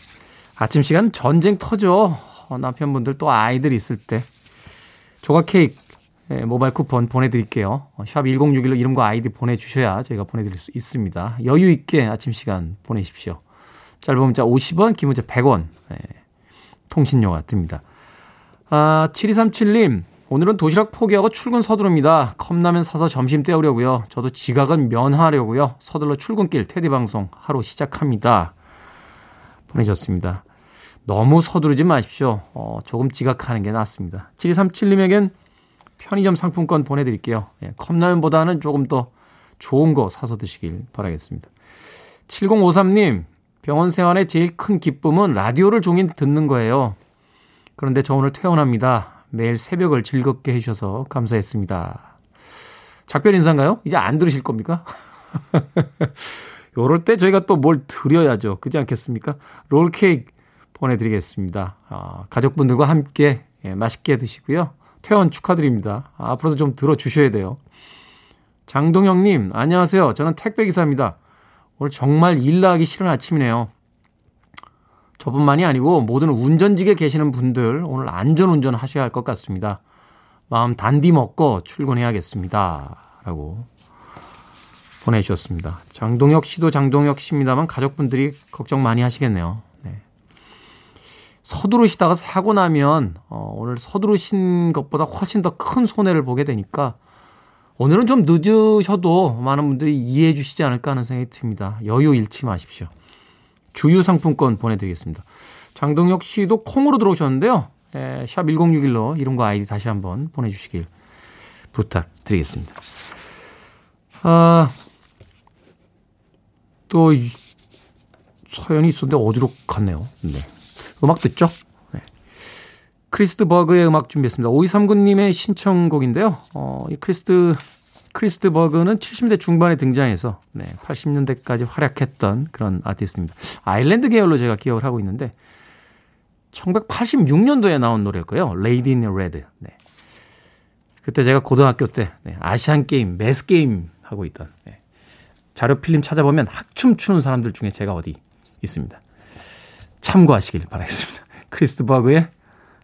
아침 시간 전쟁 터져. 어, 남편분들 또 아이들 있을 때. 조각 케이크 예, 모바일 쿠폰 보내드릴게요. 어, 샵 1061로 이름과 아이디 보내주셔야 저희가 보내드릴 수 있습니다. 여유 있게 아침 시간 보내십시오. 짧은 문자 50원, 긴 문자 100원. 예, 통신료가 듭니다. 아, 7237님. 오늘은 도시락 포기하고 출근 서두릅니다. 컵라면 사서 점심 때우려고요. 저도 지각은 면하려고요. 서둘러 출근길 테디 방송 하루 시작합니다. 보내셨습니다. 너무 서두르지 마십시오. 어, 조금 지각하는 게 낫습니다. 7237님에겐 편의점 상품권 보내드릴게요. 예, 컵라면보다는 조금 더 좋은 거 사서 드시길 바라겠습니다. 7053님, 병원 생활의 제일 큰 기쁨은 라디오를 종일 듣는 거예요. 그런데 저 오늘 퇴원합니다. 매일 새벽을 즐겁게 해주셔서 감사했습니다. 작별 인사인가요? 이제 안 들으실 겁니까? 요럴 때 저희가 또 뭘 드려야죠. 그지 않겠습니까? 롤케이크 보내드리겠습니다. 아, 가족분들과 함께 예, 맛있게 드시고요. 퇴원 축하드립니다. 아, 앞으로도 좀 들어주셔야 돼요. 장동영님, 안녕하세요. 저는 택배기사입니다. 오늘 정말 일 나가기 싫은 아침이네요. 저뿐만이 아니고 모든 운전직에 계시는 분들 오늘 안전운전 하셔야 할 것 같습니다. 마음 단디 먹고 출근해야겠습니다. 라고 보내주셨습니다. 장동혁 씨도 장동혁 씨입니다만 가족분들이 걱정 많이 하시겠네요. 네. 서두르시다가 사고 나면 어, 오늘 서두르신 것보다 훨씬 더 큰 손해를 보게 되니까 오늘은 좀 늦으셔도 많은 분들이 이해해 주시지 않을까 하는 생각이 듭니다. 여유 잃지 마십시오. 주유 상품권 보내드리겠습니다. 장동혁 씨도 콩으로 들어오셨는데요. 에, 샵 1061로 이름과 아이디 다시 한번 보내주시길 부탁드리겠습니다. 아, 또 사연이 있었는데 어디로 갔네요. 네. 음악 듣죠? 네. 크리스 드 버그의 음악 준비했습니다. 5239님의 신청곡인데요. 어, 이 크리스 드 크리스 드 버그는 70대 중반에 등장해서 네, 80년대까지 활약했던 그런 아티스트입니다. 아일랜드 계열로 제가 기억을 하고 있는데 1986년도에 나온 노래였고요. Lady in Red. 네. 그때 제가 고등학교 때 네, 아시안 게임, 매스 게임 하고 있던 네. 자료 필름 찾아보면 학춤 추는 사람들 중에 제가 어디 있습니다. 참고하시길 바라겠습니다. 크리스 드 버그의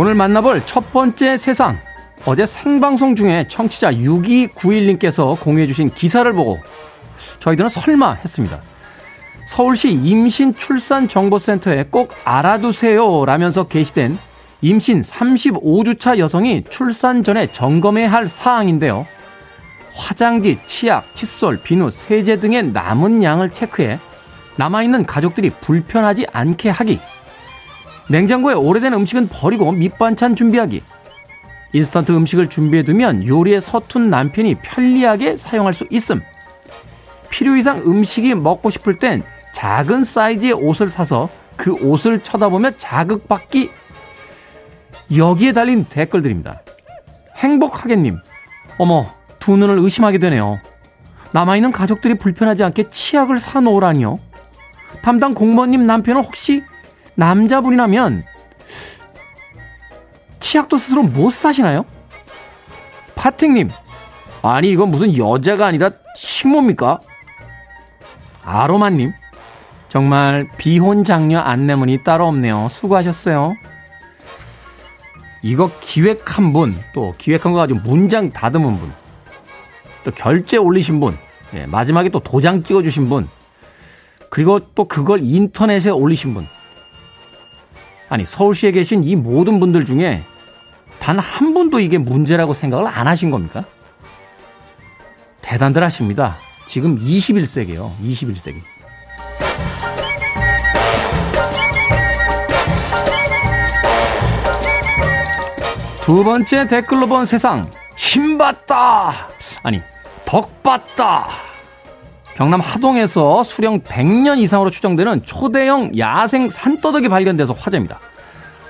오늘 만나볼 첫 번째 세상. 어제 생방송 중에 청취자 6291님께서 공유해주신 기사를 보고 저희들은 설마 했습니다. 서울시 임신 출산 정보센터에 꼭 알아두세요 라면서 게시된 임신 35주차 여성이 출산 전에 점검해야 할 사항인데요. 화장지, 치약, 칫솔, 비누, 세제 등의 남은 양을 체크해 남아있는 가족들이 불편하지 않게 하기. 냉장고에 오래된 음식은 버리고 밑반찬 준비하기. 인스턴트 음식을 준비해두면 요리에 서툰 남편이 편리하게 사용할 수 있음. 필요 이상 음식이 먹고 싶을 땐 작은 사이즈의 옷을 사서 그 옷을 쳐다보며 자극받기 여기에 달린 댓글들입니다. 행복하겠님, 어머, 두 눈을 의심하게 되네요. 남아있는 가족들이 불편하지 않게 치약을 사놓으라니요. 담당 공무원님 남편은 혹시 남자분이라면 치약도 스스로 못 사시나요? 파팅님, 아니 이건 무슨 여자가 아니라 식모입니까? 아로마님, 정말 비혼 장녀 안내문이 따로 없네요. 수고하셨어요. 이거 기획한 분, 또 기획한 거 가지고 문장 다듬은 분, 또 결제 올리신 분, 예, 마지막에 또 도장 찍어주신 분, 그리고 또 그걸 인터넷에 올리신 분. 아니, 서울시에 계신 이 모든 분들 중에 단 한 분도 이게 문제라고 생각을 안 하신 겁니까? 대단들 하십니다. 지금 21세기요. 21세기. 두 번째 댓글로 본 세상. 힘 봤다! 아니, 덕 봤다! 경남 하동에서 수령 100년 이상으로 추정되는 초대형 야생 산더덕이 발견돼서 화제입니다.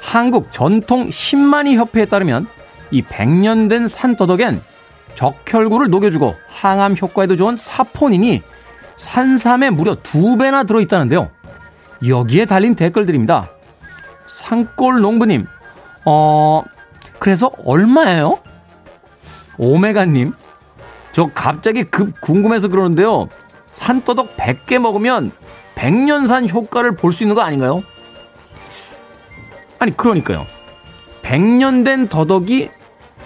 한국 전통 10만이 협회에 따르면 이 100년 된 산더덕엔 적혈구를 녹여주고 항암 효과에도 좋은 사포닌이 산삼에 무려 두 배나 들어있다는데요. 여기에 달린 댓글들입니다. 산골 농부님, 어, 그래서 얼마예요? 오메가님, 저 갑자기 급 궁금해서 그러는데요. 산더덕 100개 먹으면 100년산 효과를 볼 수 있는 거 아닌가요? 아니, 그러니까요. 100년 된 더덕이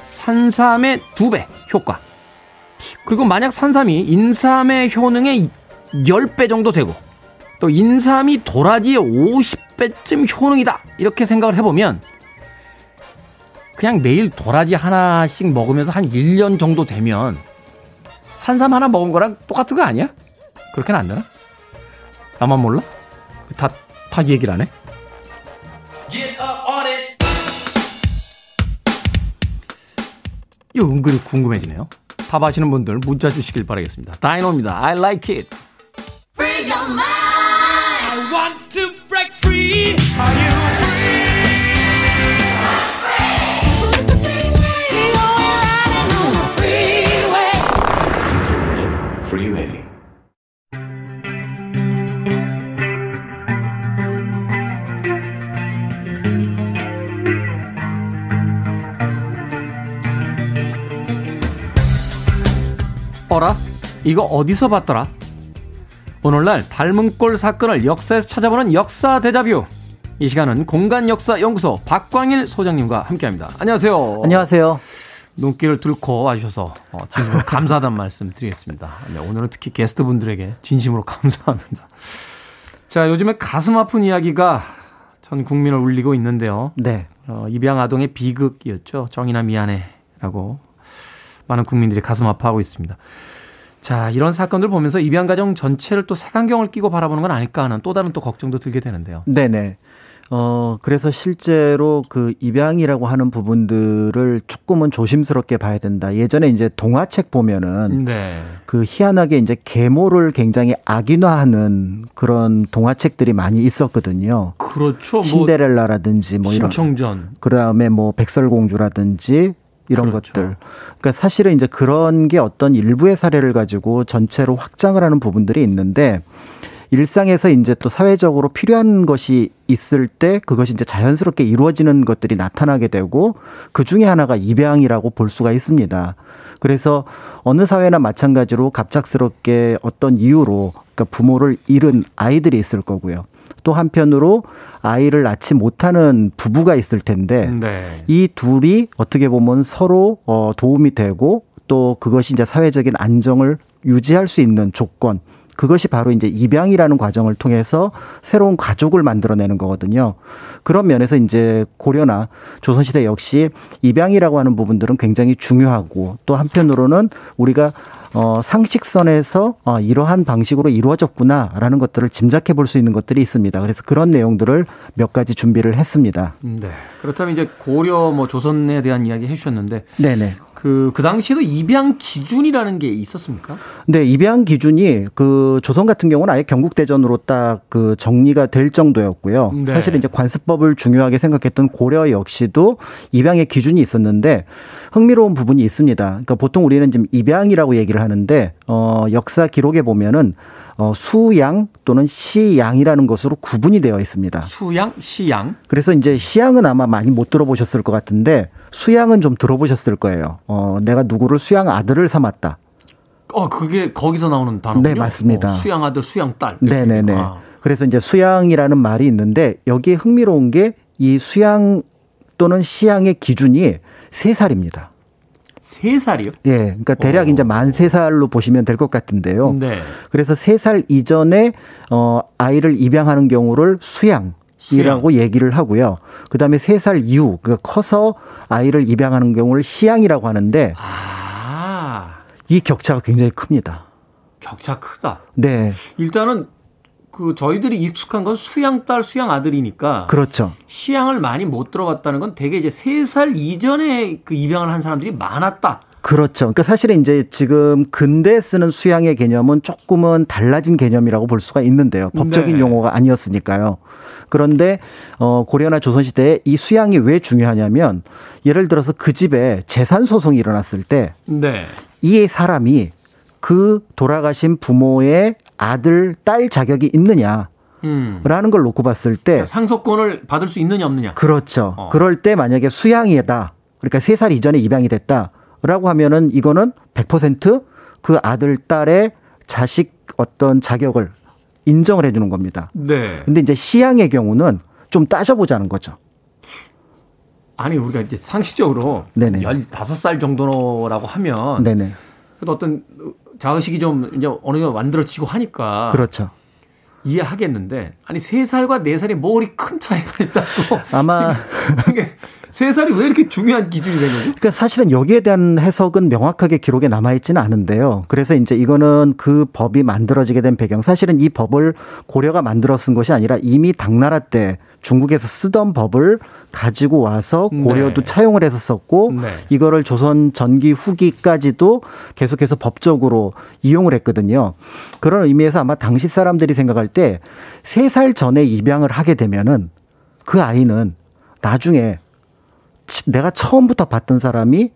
산삼의 2배 효과. 그리고 만약 산삼이 인삼의 효능의 10배 정도 되고, 또 인삼이 도라지의 50배쯤 효능이다. 이렇게 생각을 해보면, 그냥 매일 도라지 하나씩 먹으면서 한 1년 정도 되면 산삼 하나 먹은 거랑 똑같은 거 아니야? 그렇게는 안 되나? 나만 몰라? 다, 다 얘기를 안 해? 이거 은근히 궁금해지네요. 밥 아시는 분들 문자 주시길 바라겠습니다. 다이노입니다. I like it. Free your mind. I want to break free. Are you 어라? 이거 어디서 봤더라? 오늘날 닮은 꼴 사건을 역사에서 찾아보는 역사 대자뷰. 이 시간은 공간 역사 연구소 박광일 소장님과 함께합니다. 안녕하세요. 안녕하세요. 눈길을 들고 와주셔서 어, 진심으로 감사하다는 말씀 드리겠습니다. 네, 오늘은 특히 게스트 분들에게 진심으로 감사합니다. 자, 요즘에 가슴 아픈 이야기가 전 국민을 울리고 있는데요. 네. 어, 입양 아동의 비극이었죠. 정이나 미안해라고 많은 국민들이 가슴 아파하고 있습니다. 자, 이런 사건들 보면서 입양 가정 전체를 또 색안경을 끼고 바라보는 건 아닐까 하는 또 다른 또 걱정도 들게 되는데요. 네 네. 어, 그래서 실제로 그 입양이라고 하는 부분들을 조금은 조심스럽게 봐야 된다. 예전에 이제 동화책 보면은 네. 그 희한하게 이제 계모를 굉장히 악인화하는 그런 동화책들이 많이 있었거든요. 그렇죠. 뭐 신데렐라라든지 뭐 이런. 심청전. 그 다음에 뭐 백설공주라든지 이런 그렇죠. 것들. 그러니까 사실은 이제 그런 게 어떤 일부의 사례를 가지고 전체로 확장을 하는 부분들이 있는데 일상에서 이제 또 사회적으로 필요한 것이 있을 때 그것이 이제 자연스럽게 이루어지는 것들이 나타나게 되고 그 중에 하나가 입양이라고 볼 수가 있습니다. 그래서 어느 사회나 마찬가지로 갑작스럽게 어떤 이유로 그러니까 부모를 잃은 아이들이 있을 거고요. 또 한편으로 아이를 낳지 못하는 부부가 있을 텐데 네. 이 둘이 어떻게 보면 서로 어 도움이 되고 또 그것이 이제 사회적인 안정을 유지할 수 있는 조건 그것이 바로 이제 입양이라는 과정을 통해서 새로운 가족을 만들어내는 거거든요. 그런 면에서 이제 고려나 조선시대 역시 입양이라고 하는 부분들은 굉장히 중요하고 또 한편으로는 우리가 어, 상식선에서 어, 이러한 방식으로 이루어졌구나라는 것들을 짐작해 볼 수 있는 것들이 있습니다. 그래서 그런 내용들을 몇 가지 준비를 했습니다. 네. 그렇다면 이제 고려 뭐 조선에 대한 이야기 해주셨는데 네네. 그, 그 당시에도 입양 기준이라는 게 있었습니까? 네, 입양 기준이 그 조선 같은 경우는 아예 경국대전으로 딱 그 정리가 될 정도였고요. 네. 사실 이제 관습법을 중요하게 생각했던 고려 역시도 입양의 기준이 있었는데 흥미로운 부분이 있습니다. 그러니까 보통 우리는 지금 입양이라고 얘기를 하는데 어 역사 기록에 보면은 어 수양 또는 시양이라는 것으로 구분이 되어 있습니다. 수양, 시양. 그래서 이제 시양은 아마 많이 못 들어보셨을 것 같은데 수양은 좀 들어보셨을 거예요. 어 내가 누구를 수양 아들을 삼았다. 어, 그게 거기서 나오는 단어군요. 네, 맞습니다. 어, 수양 아들, 수양 딸. 이렇게 네네네. 아. 그래서 이제 수양이라는 말이 있는데 여기에 흥미로운 게 이 수양 또는 시양의 기준이 세 살입니다. 세 살이요? 예, 그러니까 대략 이제 만세 살로 보시면 될 것 같은데요. 네. 그래서 세살 이전에 어 아이를 입양하는 경우를 수양 이라고 얘기를 하고요. 그 다음에 세살 이후 그러니까 커서 아이를 입양하는 경우를 시양이라고 하는데 아, 이 격차가 굉장히 큽니다. 격차 크다. 네, 일단은 그 저희들이 익숙한 건 수양 딸, 수양 아들이니까 그렇죠. 시양을 많이 못 들어봤다는 건 되게 이제 세 살 이전에 그 입양을 한 사람들이 많았다. 그렇죠. 그러니까 사실은 이제 지금 근대 쓰는 수양의 개념은 조금은 달라진 개념이라고 볼 수가 있는데요. 법적인 네. 용어가 아니었으니까요. 그런데 어 고려나 조선 시대에 이 수양이 왜 중요하냐면 예를 들어서 그 집에 재산 소송이 일어났을 때이 네. 사람이 그 돌아가신 부모의 아들, 딸 자격이 있느냐 라는 음. 걸 놓고 봤을 때 상속권을 받을 수 있느냐 없느냐. 그렇죠. 어. 그럴 때 만약에 수양이다. 그러니까 세살 이전에 입양이 됐다라고 하면은 이거는 100%그 아들, 딸의 자식 어떤 자격을 인정을 해주는 겁니다. 네. 근데 이제 시양의 경우는 좀 따져보자는 거죠. 아니 우리가 이제 상식적으로 네네. 15살 정도라고 하면 네네. 어떤 자의식이 좀 이제 어느 정도 만들어지고 하니까 그렇죠. 이해하겠는데 아니 세 살과 네 살이 머리 큰 차이가 있다고 아마 이게 세 살이 왜 이렇게 중요한 기준이 된 거죠? 그러니까 사실은 여기에 대한 해석은 명확하게 기록에 남아 있지는 않은데요. 그래서 이제 이거는 그 법이 만들어지게 된 배경. 사실은 이 법을 고려가 만들어 쓴 것이 아니라 이미 당나라 때 중국에서 쓰던 법을 가지고 와서 고려도 네. 차용을 해서 썼고 네. 이거를 조선 전기 후기까지도 계속해서 법적으로 이용을 했거든요. 그런 의미에서 아마 당시 사람들이 생각할 때 세 살 전에 입양을 하게 되면은 그 아이는 나중에 치- 내가 처음부터 봤던 사람이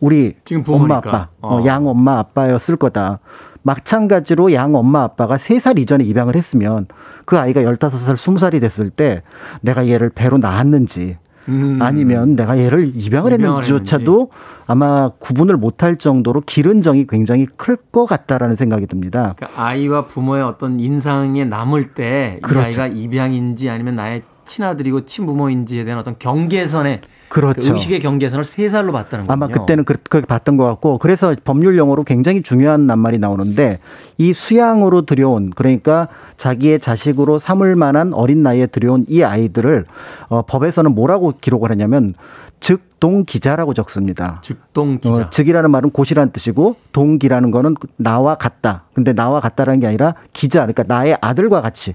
우리 지금 엄마 부모니까. 아빠, 어. 어, 양 엄마 아빠였을 거다. 마찬가지로 양 엄마 아빠가 세 살 이전에 입양을 했으면 그 아이가 15살, 20살이 됐을 때 내가 얘를 배로 낳았는지 음. 아니면 내가 얘를 입양을 입양을 했는지조차도 아마 구분을 못할 정도로 기른 정이 굉장히 클 것 같다라는 생각이 듭니다. 그러니까 아이와 부모의 어떤 인상에 남을 때이 그렇죠. 아이가 입양인지 아니면 나의 친아들이고 친부모인지에 대한 어떤 경계선에 그렇죠. 그 의식의 경계선을 세 살로 봤다는 거군요. 아마 그때는 그- 그렇게 봤던 것 같고 그래서 법률 용어로 굉장히 중요한 낱말이 나오는데 이 수양으로 들여온 그러니까 자기의 자식으로 삼을 만한 어린 나이에 들여온 이 아이들을 어, 법에서는 뭐라고 기록을 하냐면 즉동 기자라고 적습니다. 즉동 기자. 어, 즉이라는 말은 곧이라는 뜻이고 동기라는 거는 나와 같다. 근데 나와 같다라는 게 아니라 기자 그러니까 나의 아들과 같이.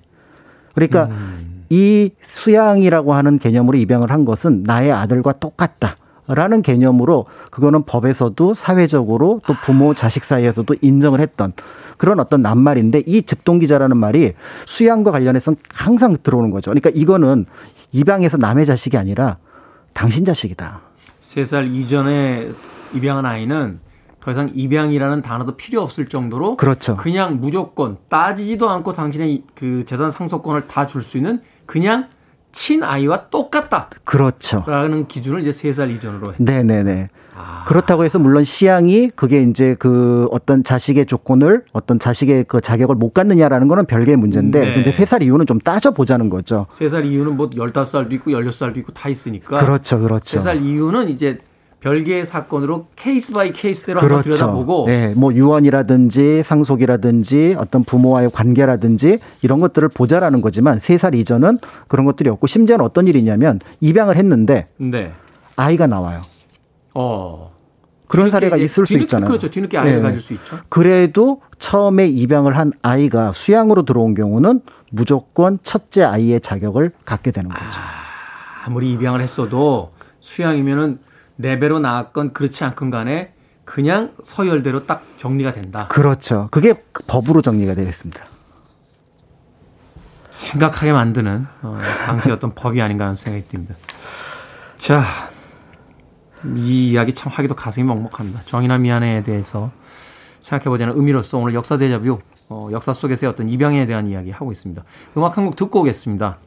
그러니까 이 수양이라고 하는 개념으로 입양을 한 것은 나의 아들과 똑같다. 라는 개념으로 그거는 법에서도 사회적으로 또 부모 자식 사이에서도 인정을 했던 그런 어떤 낱말인데 이 즉동기자라는 말이 수양과 관련해서는 항상 들어오는 거죠. 그러니까 이거는 입양해서 남의 자식이 아니라 당신 자식이다. 세 살 이전에 입양한 아이는 더 이상 입양이라는 단어도 필요 없을 정도로 그렇죠. 그냥 무조건 따지지도 않고 당신의 그 재산 상속권을 다 줄 수 있는 그냥 친아이와 똑같다라는 그렇죠. 기준을 이제 세 살 이전으로 해. 네네네. 그렇다고 해서 물론 입양이 그게 이제 그 어떤 자식의 조건을 어떤 자식의 그 자격을 못 갖느냐라는 거는 별개의 문제인데 네. 근데 세 살 이후는 좀 따져보자는 거죠. 세 살 이후는 뭐 15살도 있고 16살도 있고 다 있으니까 그렇죠, 그렇죠. 세 살 이후는 이제 별개의 사건으로 case by case대로 한번 들여다보고 예, 뭐 유언이라든지 상속이라든지 어떤 부모와의 관계라든지 이런 것들을 보자라는 거지만 세 살 이전은 그런 것들이 없고 심지어는 어떤 일이 있냐면 입양을 했는데 네. 아이가 나와요. 어. 그런 사례가 이제 있을 수 뒤늦게 있잖아요. 그렇죠. 뒤늦게 아이를 예. 가질 수 있죠. 그래도 처음에 입양을 한 아이가 수양으로 들어온 경우는 무조건 첫째 아이의 자격을 갖게 되는 거죠. 아무리 입양을 했어도 수양이면은 네 배로 나았건 그렇지 않건 간에 그냥 서열대로 딱 정리가 된다. 그렇죠. 그게 법으로 정리가 되겠습니다. 생각하게 만드는 어, 당시 어떤 법이 아닌가 하는 생각이 듭니다. 자, 이 이야기 참 하기도 가슴이 먹먹합니다. 정의나 미안해에 대해서 생각해보자는 의미로서 오늘 역사 대자뷰 어, 역사 속에서의 어떤 입양에 대한 이야기 하고 있습니다. 음악 한 곡 듣고 오겠습니다.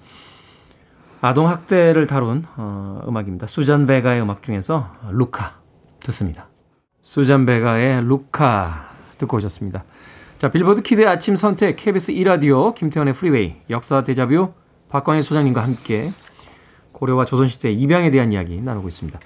아동 학대를 다룬 어, 음악입니다. 수잔 베가의 음악 중에서 루카 듣습니다. 수잔 베가의 루카 듣고 오셨습니다. 자, 빌보드 키드의 아침 선택 KBS 2라디오 김태훈의 프리웨이 역사 데자뷰 박광일 소장님과 함께 고려와 조선시대 입양에 대한 이야기 나누고 있습니다.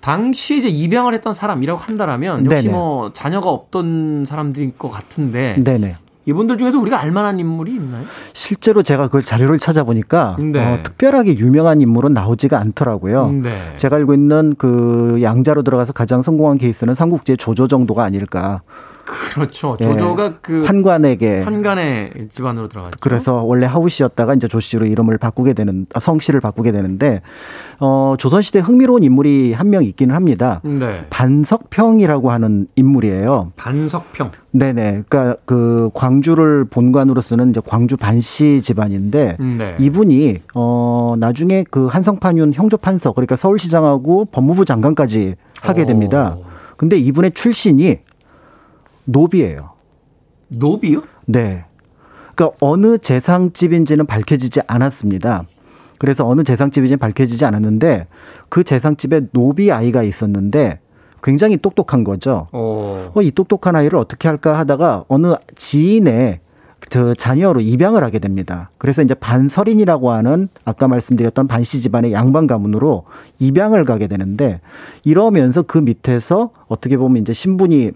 당시에 이제 입양을 했던 사람이라고 한다라면 역시 네네. 뭐 자녀가 없던 사람들일 것 같은데 네네. 이분들 중에서 우리가 알만한 인물이 있나요? 실제로 제가 그걸 자료를 찾아보니까 네. 어, 특별하게 유명한 인물은 나오지가 않더라고요. 네. 제가 알고 있는 그 양자로 들어가서 가장 성공한 케이스는 삼국지의 조조 정도가 아닐까. 그렇죠. 예. 조조가 그 판관에게 판간의 집안으로 들어갔죠. 그래서 원래 하우씨였다가 이제 조씨로 이름을 바꾸게 되는 아, 성씨를 바꾸게 되는데 어 조선 시대 흥미로운 인물이 한 명 있기는 합니다. 네. 반석평이라고 하는 인물이에요. 반석평. 네네. 그러니까 그 광주를 본관으로 쓰는 이제 광주 반씨 집안인데 네. 이분이 어 나중에 그 한성판윤 형조판서 그러니까 서울시장하고 법무부 장관까지 하게 됩니다. 오. 근데 이분의 출신이 노비예요. 노비요? 네. 그러니까 어느 재상집인지는 밝혀지지 않았습니다. 그래서 어느 재상집인지는 밝혀지지 않았는데 그 재상집에 노비 아이가 있었는데 굉장히 똑똑한 거죠. 어. 어, 이 똑똑한 아이를 어떻게 할까 하다가 어느 지인의 저 자녀로 입양을 하게 됩니다. 그래서 이제 반설인이라고 하는 아까 말씀드렸던 반씨 집안의 양반 가문으로 입양을 가게 되는데 이러면서 그 밑에서 어떻게 보면 이제 신분이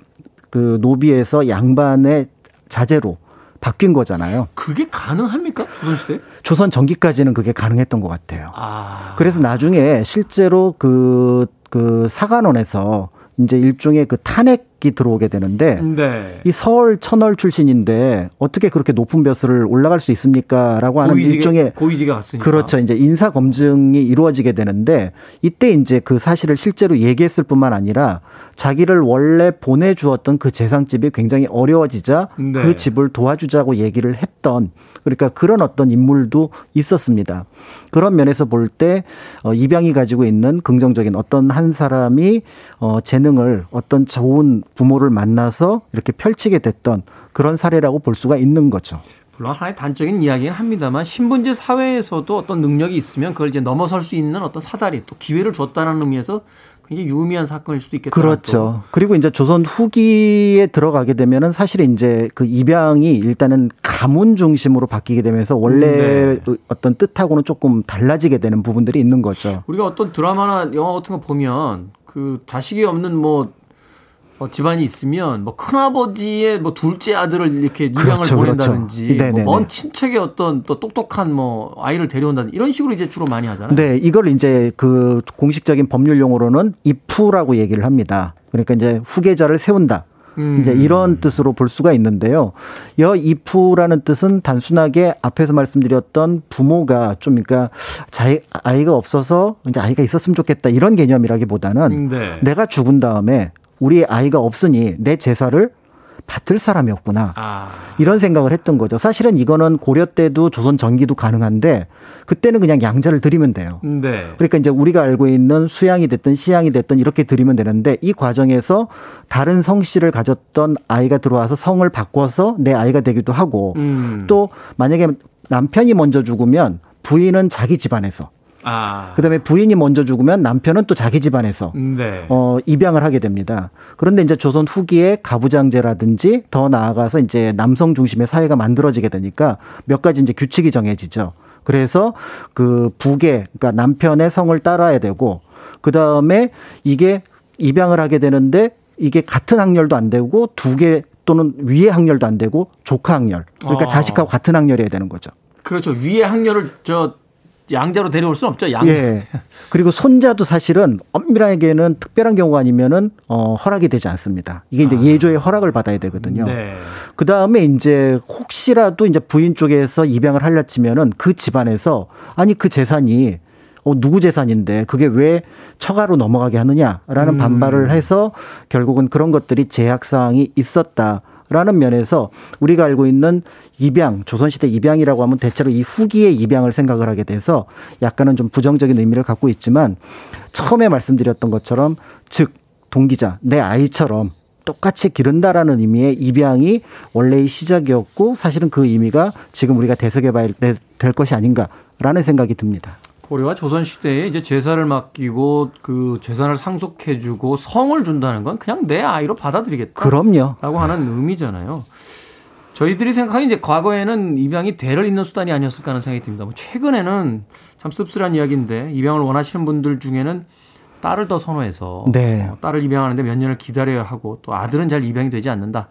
그 노비에서 양반의 자제로 바뀐 거잖아요. 그게 가능합니까? 조선시대? 조선 전기까지는 그게 가능했던 것 같아요. 아. 그래서 나중에 실제로 그, 그 사관원에서 이제 일종의 그 탄핵 이 들어오게 되는데 네. 이 서울 천월 출신인데 어떻게 그렇게 높은 벼슬을 올라갈 수 있습니까라고 하는 고위직에, 일종의 고위직에 갔으니까. 그렇죠. 이제 인사 검증이 이루어지게 되는데 이때 이제 그 사실을 실제로 얘기했을 뿐만 아니라 자기를 원래 보내주었던 그 재상집이 굉장히 어려워지자 네. 그 집을 도와주자고 얘기를 했던 그러니까 그런 어떤 인물도 있었습니다. 그런 면에서 볼 때 어, 입양이 가지고 있는 긍정적인 어떤 한 사람이 어, 재능을 어떤 좋은 부모를 만나서 이렇게 펼치게 됐던 그런 사례라고 볼 수가 있는 거죠. 물론 하나의 단적인 이야기는 합니다만 신분제 사회에서도 어떤 능력이 있으면 그걸 이제 넘어설 수 있는 어떤 사다리 또 기회를 줬다는 의미에서 굉장히 유의미한 사건일 수도 있겠다. 그렇죠. 그리고 이제 조선 후기에 들어가게 되면은 사실 이제 그 입양이 일단은 가문 중심으로 바뀌게 되면서 원래 네. 어떤 뜻하고는 조금 달라지게 되는 부분들이 있는 거죠. 우리가 어떤 드라마나 영화 같은 거 보면 그 자식이 없는 뭐 어, 집안이 있으면 뭐 큰아버지의 뭐 둘째 아들을 이렇게 입양을 그렇죠, 보낸다든지 그렇죠. 네네네. 뭐먼 친척의 어떤 또 똑똑한 뭐 아이를 데려온다든지 이런 식으로 이제 주로 많이 하잖아요. 네, 이걸 이제 그 공식적인 법률 용어로는 입후라고 얘기를 합니다. 그러니까 이제 후계자를 세운다. 음. 이제 이런 뜻으로 볼 수가 있는데요. 여 입후라는 뜻은 단순하게 앞에서 말씀드렸던 부모가 좀 그러니까 자기 아이가 없어서 이제 아이가 있었으면 좋겠다 이런 개념이라기보다는 네. 내가 죽은 다음에 우리 아이가 없으니 내 제사를 받을 사람이 없구나. 아. 이런 생각을 했던 거죠. 사실은 이거는 고려 때도 조선 전기도 가능한데 그때는 그냥 양자를 드리면 돼요. 네. 그러니까 이제 우리가 알고 있는 수양이 됐든 시양이 됐든 이렇게 드리면 되는데 이 과정에서 다른 성씨를 가졌던 아이가 들어와서 성을 바꿔서 내 아이가 되기도 하고 음. 또 만약에 남편이 먼저 죽으면 부인은 자기 집안에서 아. 그다음에 부인이 먼저 죽으면 남편은 또 자기 집안에서 네. 어, 입양을 하게 됩니다. 그런데 이제 조선 후기에 가부장제라든지 더 나아가서 이제 남성 중심의 사회가 만들어지게 되니까 몇 가지 이제 규칙이 정해지죠. 그래서 그 부계, 그러니까 남편의 성을 따라야 되고 그 다음에 이게 입양을 하게 되는데 이게 같은 학렬도 안 되고 두 개 또는 위의 학렬도 안 되고 조카 학렬. 그러니까 어. 자식하고 같은 학렬이어야 되는 거죠. 그렇죠. 위에 학렬을 저 양자로 데려올 수는 없죠. 양. 예. 그리고 손자도 사실은 엄밀하게는 특별한 경우가 아니면은 어 허락이 되지 않습니다. 이게 이제 예조의 허락을 받아야 되거든요. 네. 그 다음에 이제 혹시라도 이제 부인 쪽에서 입양을 하려 치면은 그 집안에서 아니 그 재산이 어, 누구 재산인데 그게 왜 처가로 넘어가게 하느냐라는 음. 반발을 해서 결국은 그런 것들이 제약사항이 있었다 라는 면에서 우리가 알고 있는 입양, 조선시대 입양이라고 하면 대체로 이 후기의 입양을 생각을 하게 돼서 약간은 좀 부정적인 의미를 갖고 있지만 처음에 말씀드렸던 것처럼 즉 동기자, 내 아이처럼 똑같이 기른다라는 의미의 입양이 원래의 시작이었고 사실은 그 의미가 지금 우리가 대석해 봐야 될- 될 것이 아닌가라는 생각이 듭니다. 고려와 조선 시대에 이제 제사를 맡기고 그 재산을 상속해주고 성을 준다는 건 그냥 내 아이로 받아들이겠다. 그럼요. 라고 하는 의미잖아요. 저희들이 생각하기 이제 과거에는 입양이 대를 잇는 수단이 아니었을까 하는 생각이 듭니다. 뭐 최근에는 참 씁쓸한 이야기인데 입양을 원하시는 분들 중에는 딸을 더 선호해서 네. 어, 딸을 입양하는데 몇 년을 기다려야 하고 또 아들은 잘 입양이 되지 않는다.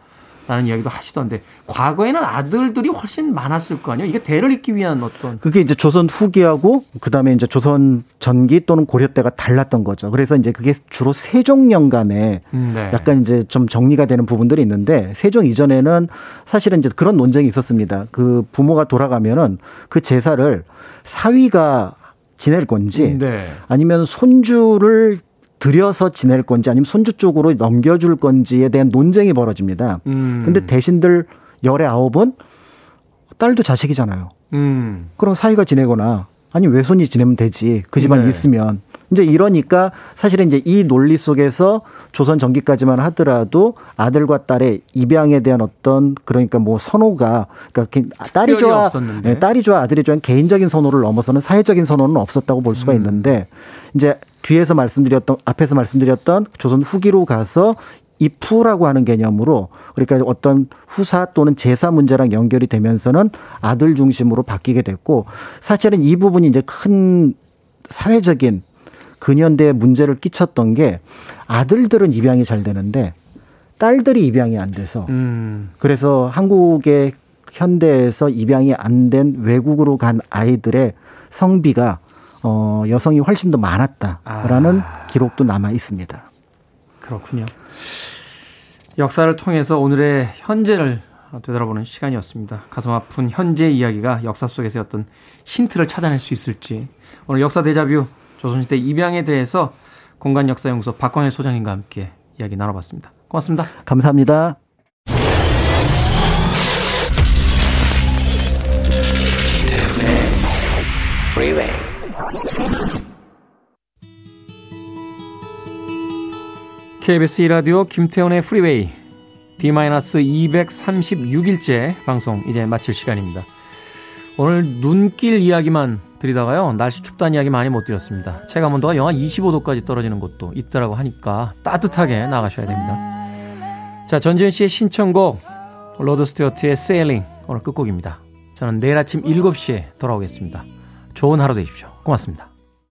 라는 이야기도 하시던데 과거에는 아들들이 훨씬 많았을 거 아니에요. 이게 대를 잇기 위한 어떤 그게 이제 조선 후기하고 그다음에 이제 조선 전기 또는 고려 때가 달랐던 거죠. 그래서 이제 그게 주로 세종년간에 음, 네. 약간 이제 좀 정리가 되는 부분들이 있는데 세종 이전에는 사실은 이제 그런 논쟁이 있었습니다. 그 부모가 돌아가면은 그 제사를 사위가 지낼 건지 네. 아니면 손주를 들여서 지낼 건지 아니면 손주 쪽으로 넘겨줄 건지에 대한 논쟁이 벌어집니다. 음. 근데 대신들 열의 아홉은 딸도 자식이잖아요. 음. 그럼 사이가 지내거나 아니 외손이 지내면 되지 그 집안이 네. 있으면 이제 이러니까 사실은 이제 이 논리 속에서 조선 전기까지만 하더라도 아들과 딸의 입양에 대한 어떤 그러니까 뭐 선호가 그러니까 그 딸이 좋아. 네, 딸이 좋아 아들이 좋아 개인적인 선호를 넘어서는 사회적인 선호는 없었다고 볼 음. 수가 있는데 이제 뒤에서 말씀드렸던 앞에서 말씀드렸던 조선 후기로 가서 이푸라고 하는 개념으로 그러니까 어떤 후사 또는 제사 문제랑 연결이 되면서는 아들 중심으로 바뀌게 됐고 사실은 이 부분이 이제 큰 사회적인 근현대에 문제를 끼쳤던 게 아들들은 입양이 잘 되는데 딸들이 입양이 안 돼서 음. 그래서 한국의 현대에서 입양이 안 된 외국으로 간 아이들의 성비가 어 여성이 훨씬 더 많았다라는 기록도 남아 있습니다. 그렇군요. 역사를 통해서 오늘의 현재를 되돌아보는 시간이었습니다. 가슴 아픈 현재 이야기가 역사 속에서 어떤 힌트를 찾아낼 수 있을지 오늘 역사 대자뷰 조선시대 입양에 대해서 공간역사연구소 박광일 소장님과 함께 이야기 나눠봤습니다. 고맙습니다. 감사합니다. KBS 2라디오 김태훈의 프리웨이 D-236일째 방송 이제 마칠 시간입니다. 오늘 눈길 이야기만 드리다가요. 날씨 춥다는 이야기 많이 못 드렸습니다. 체감 온도가 영하 25도까지 떨어지는 곳도 있더라고 하니까 따뜻하게 나가셔야 됩니다. 자, 전지현 씨의 신청곡 로드 스튜어트의 Sailing 오늘 끝곡입니다. 저는 내일 아침 7시에 돌아오겠습니다. 좋은 하루 되십시오. 고맙습니다.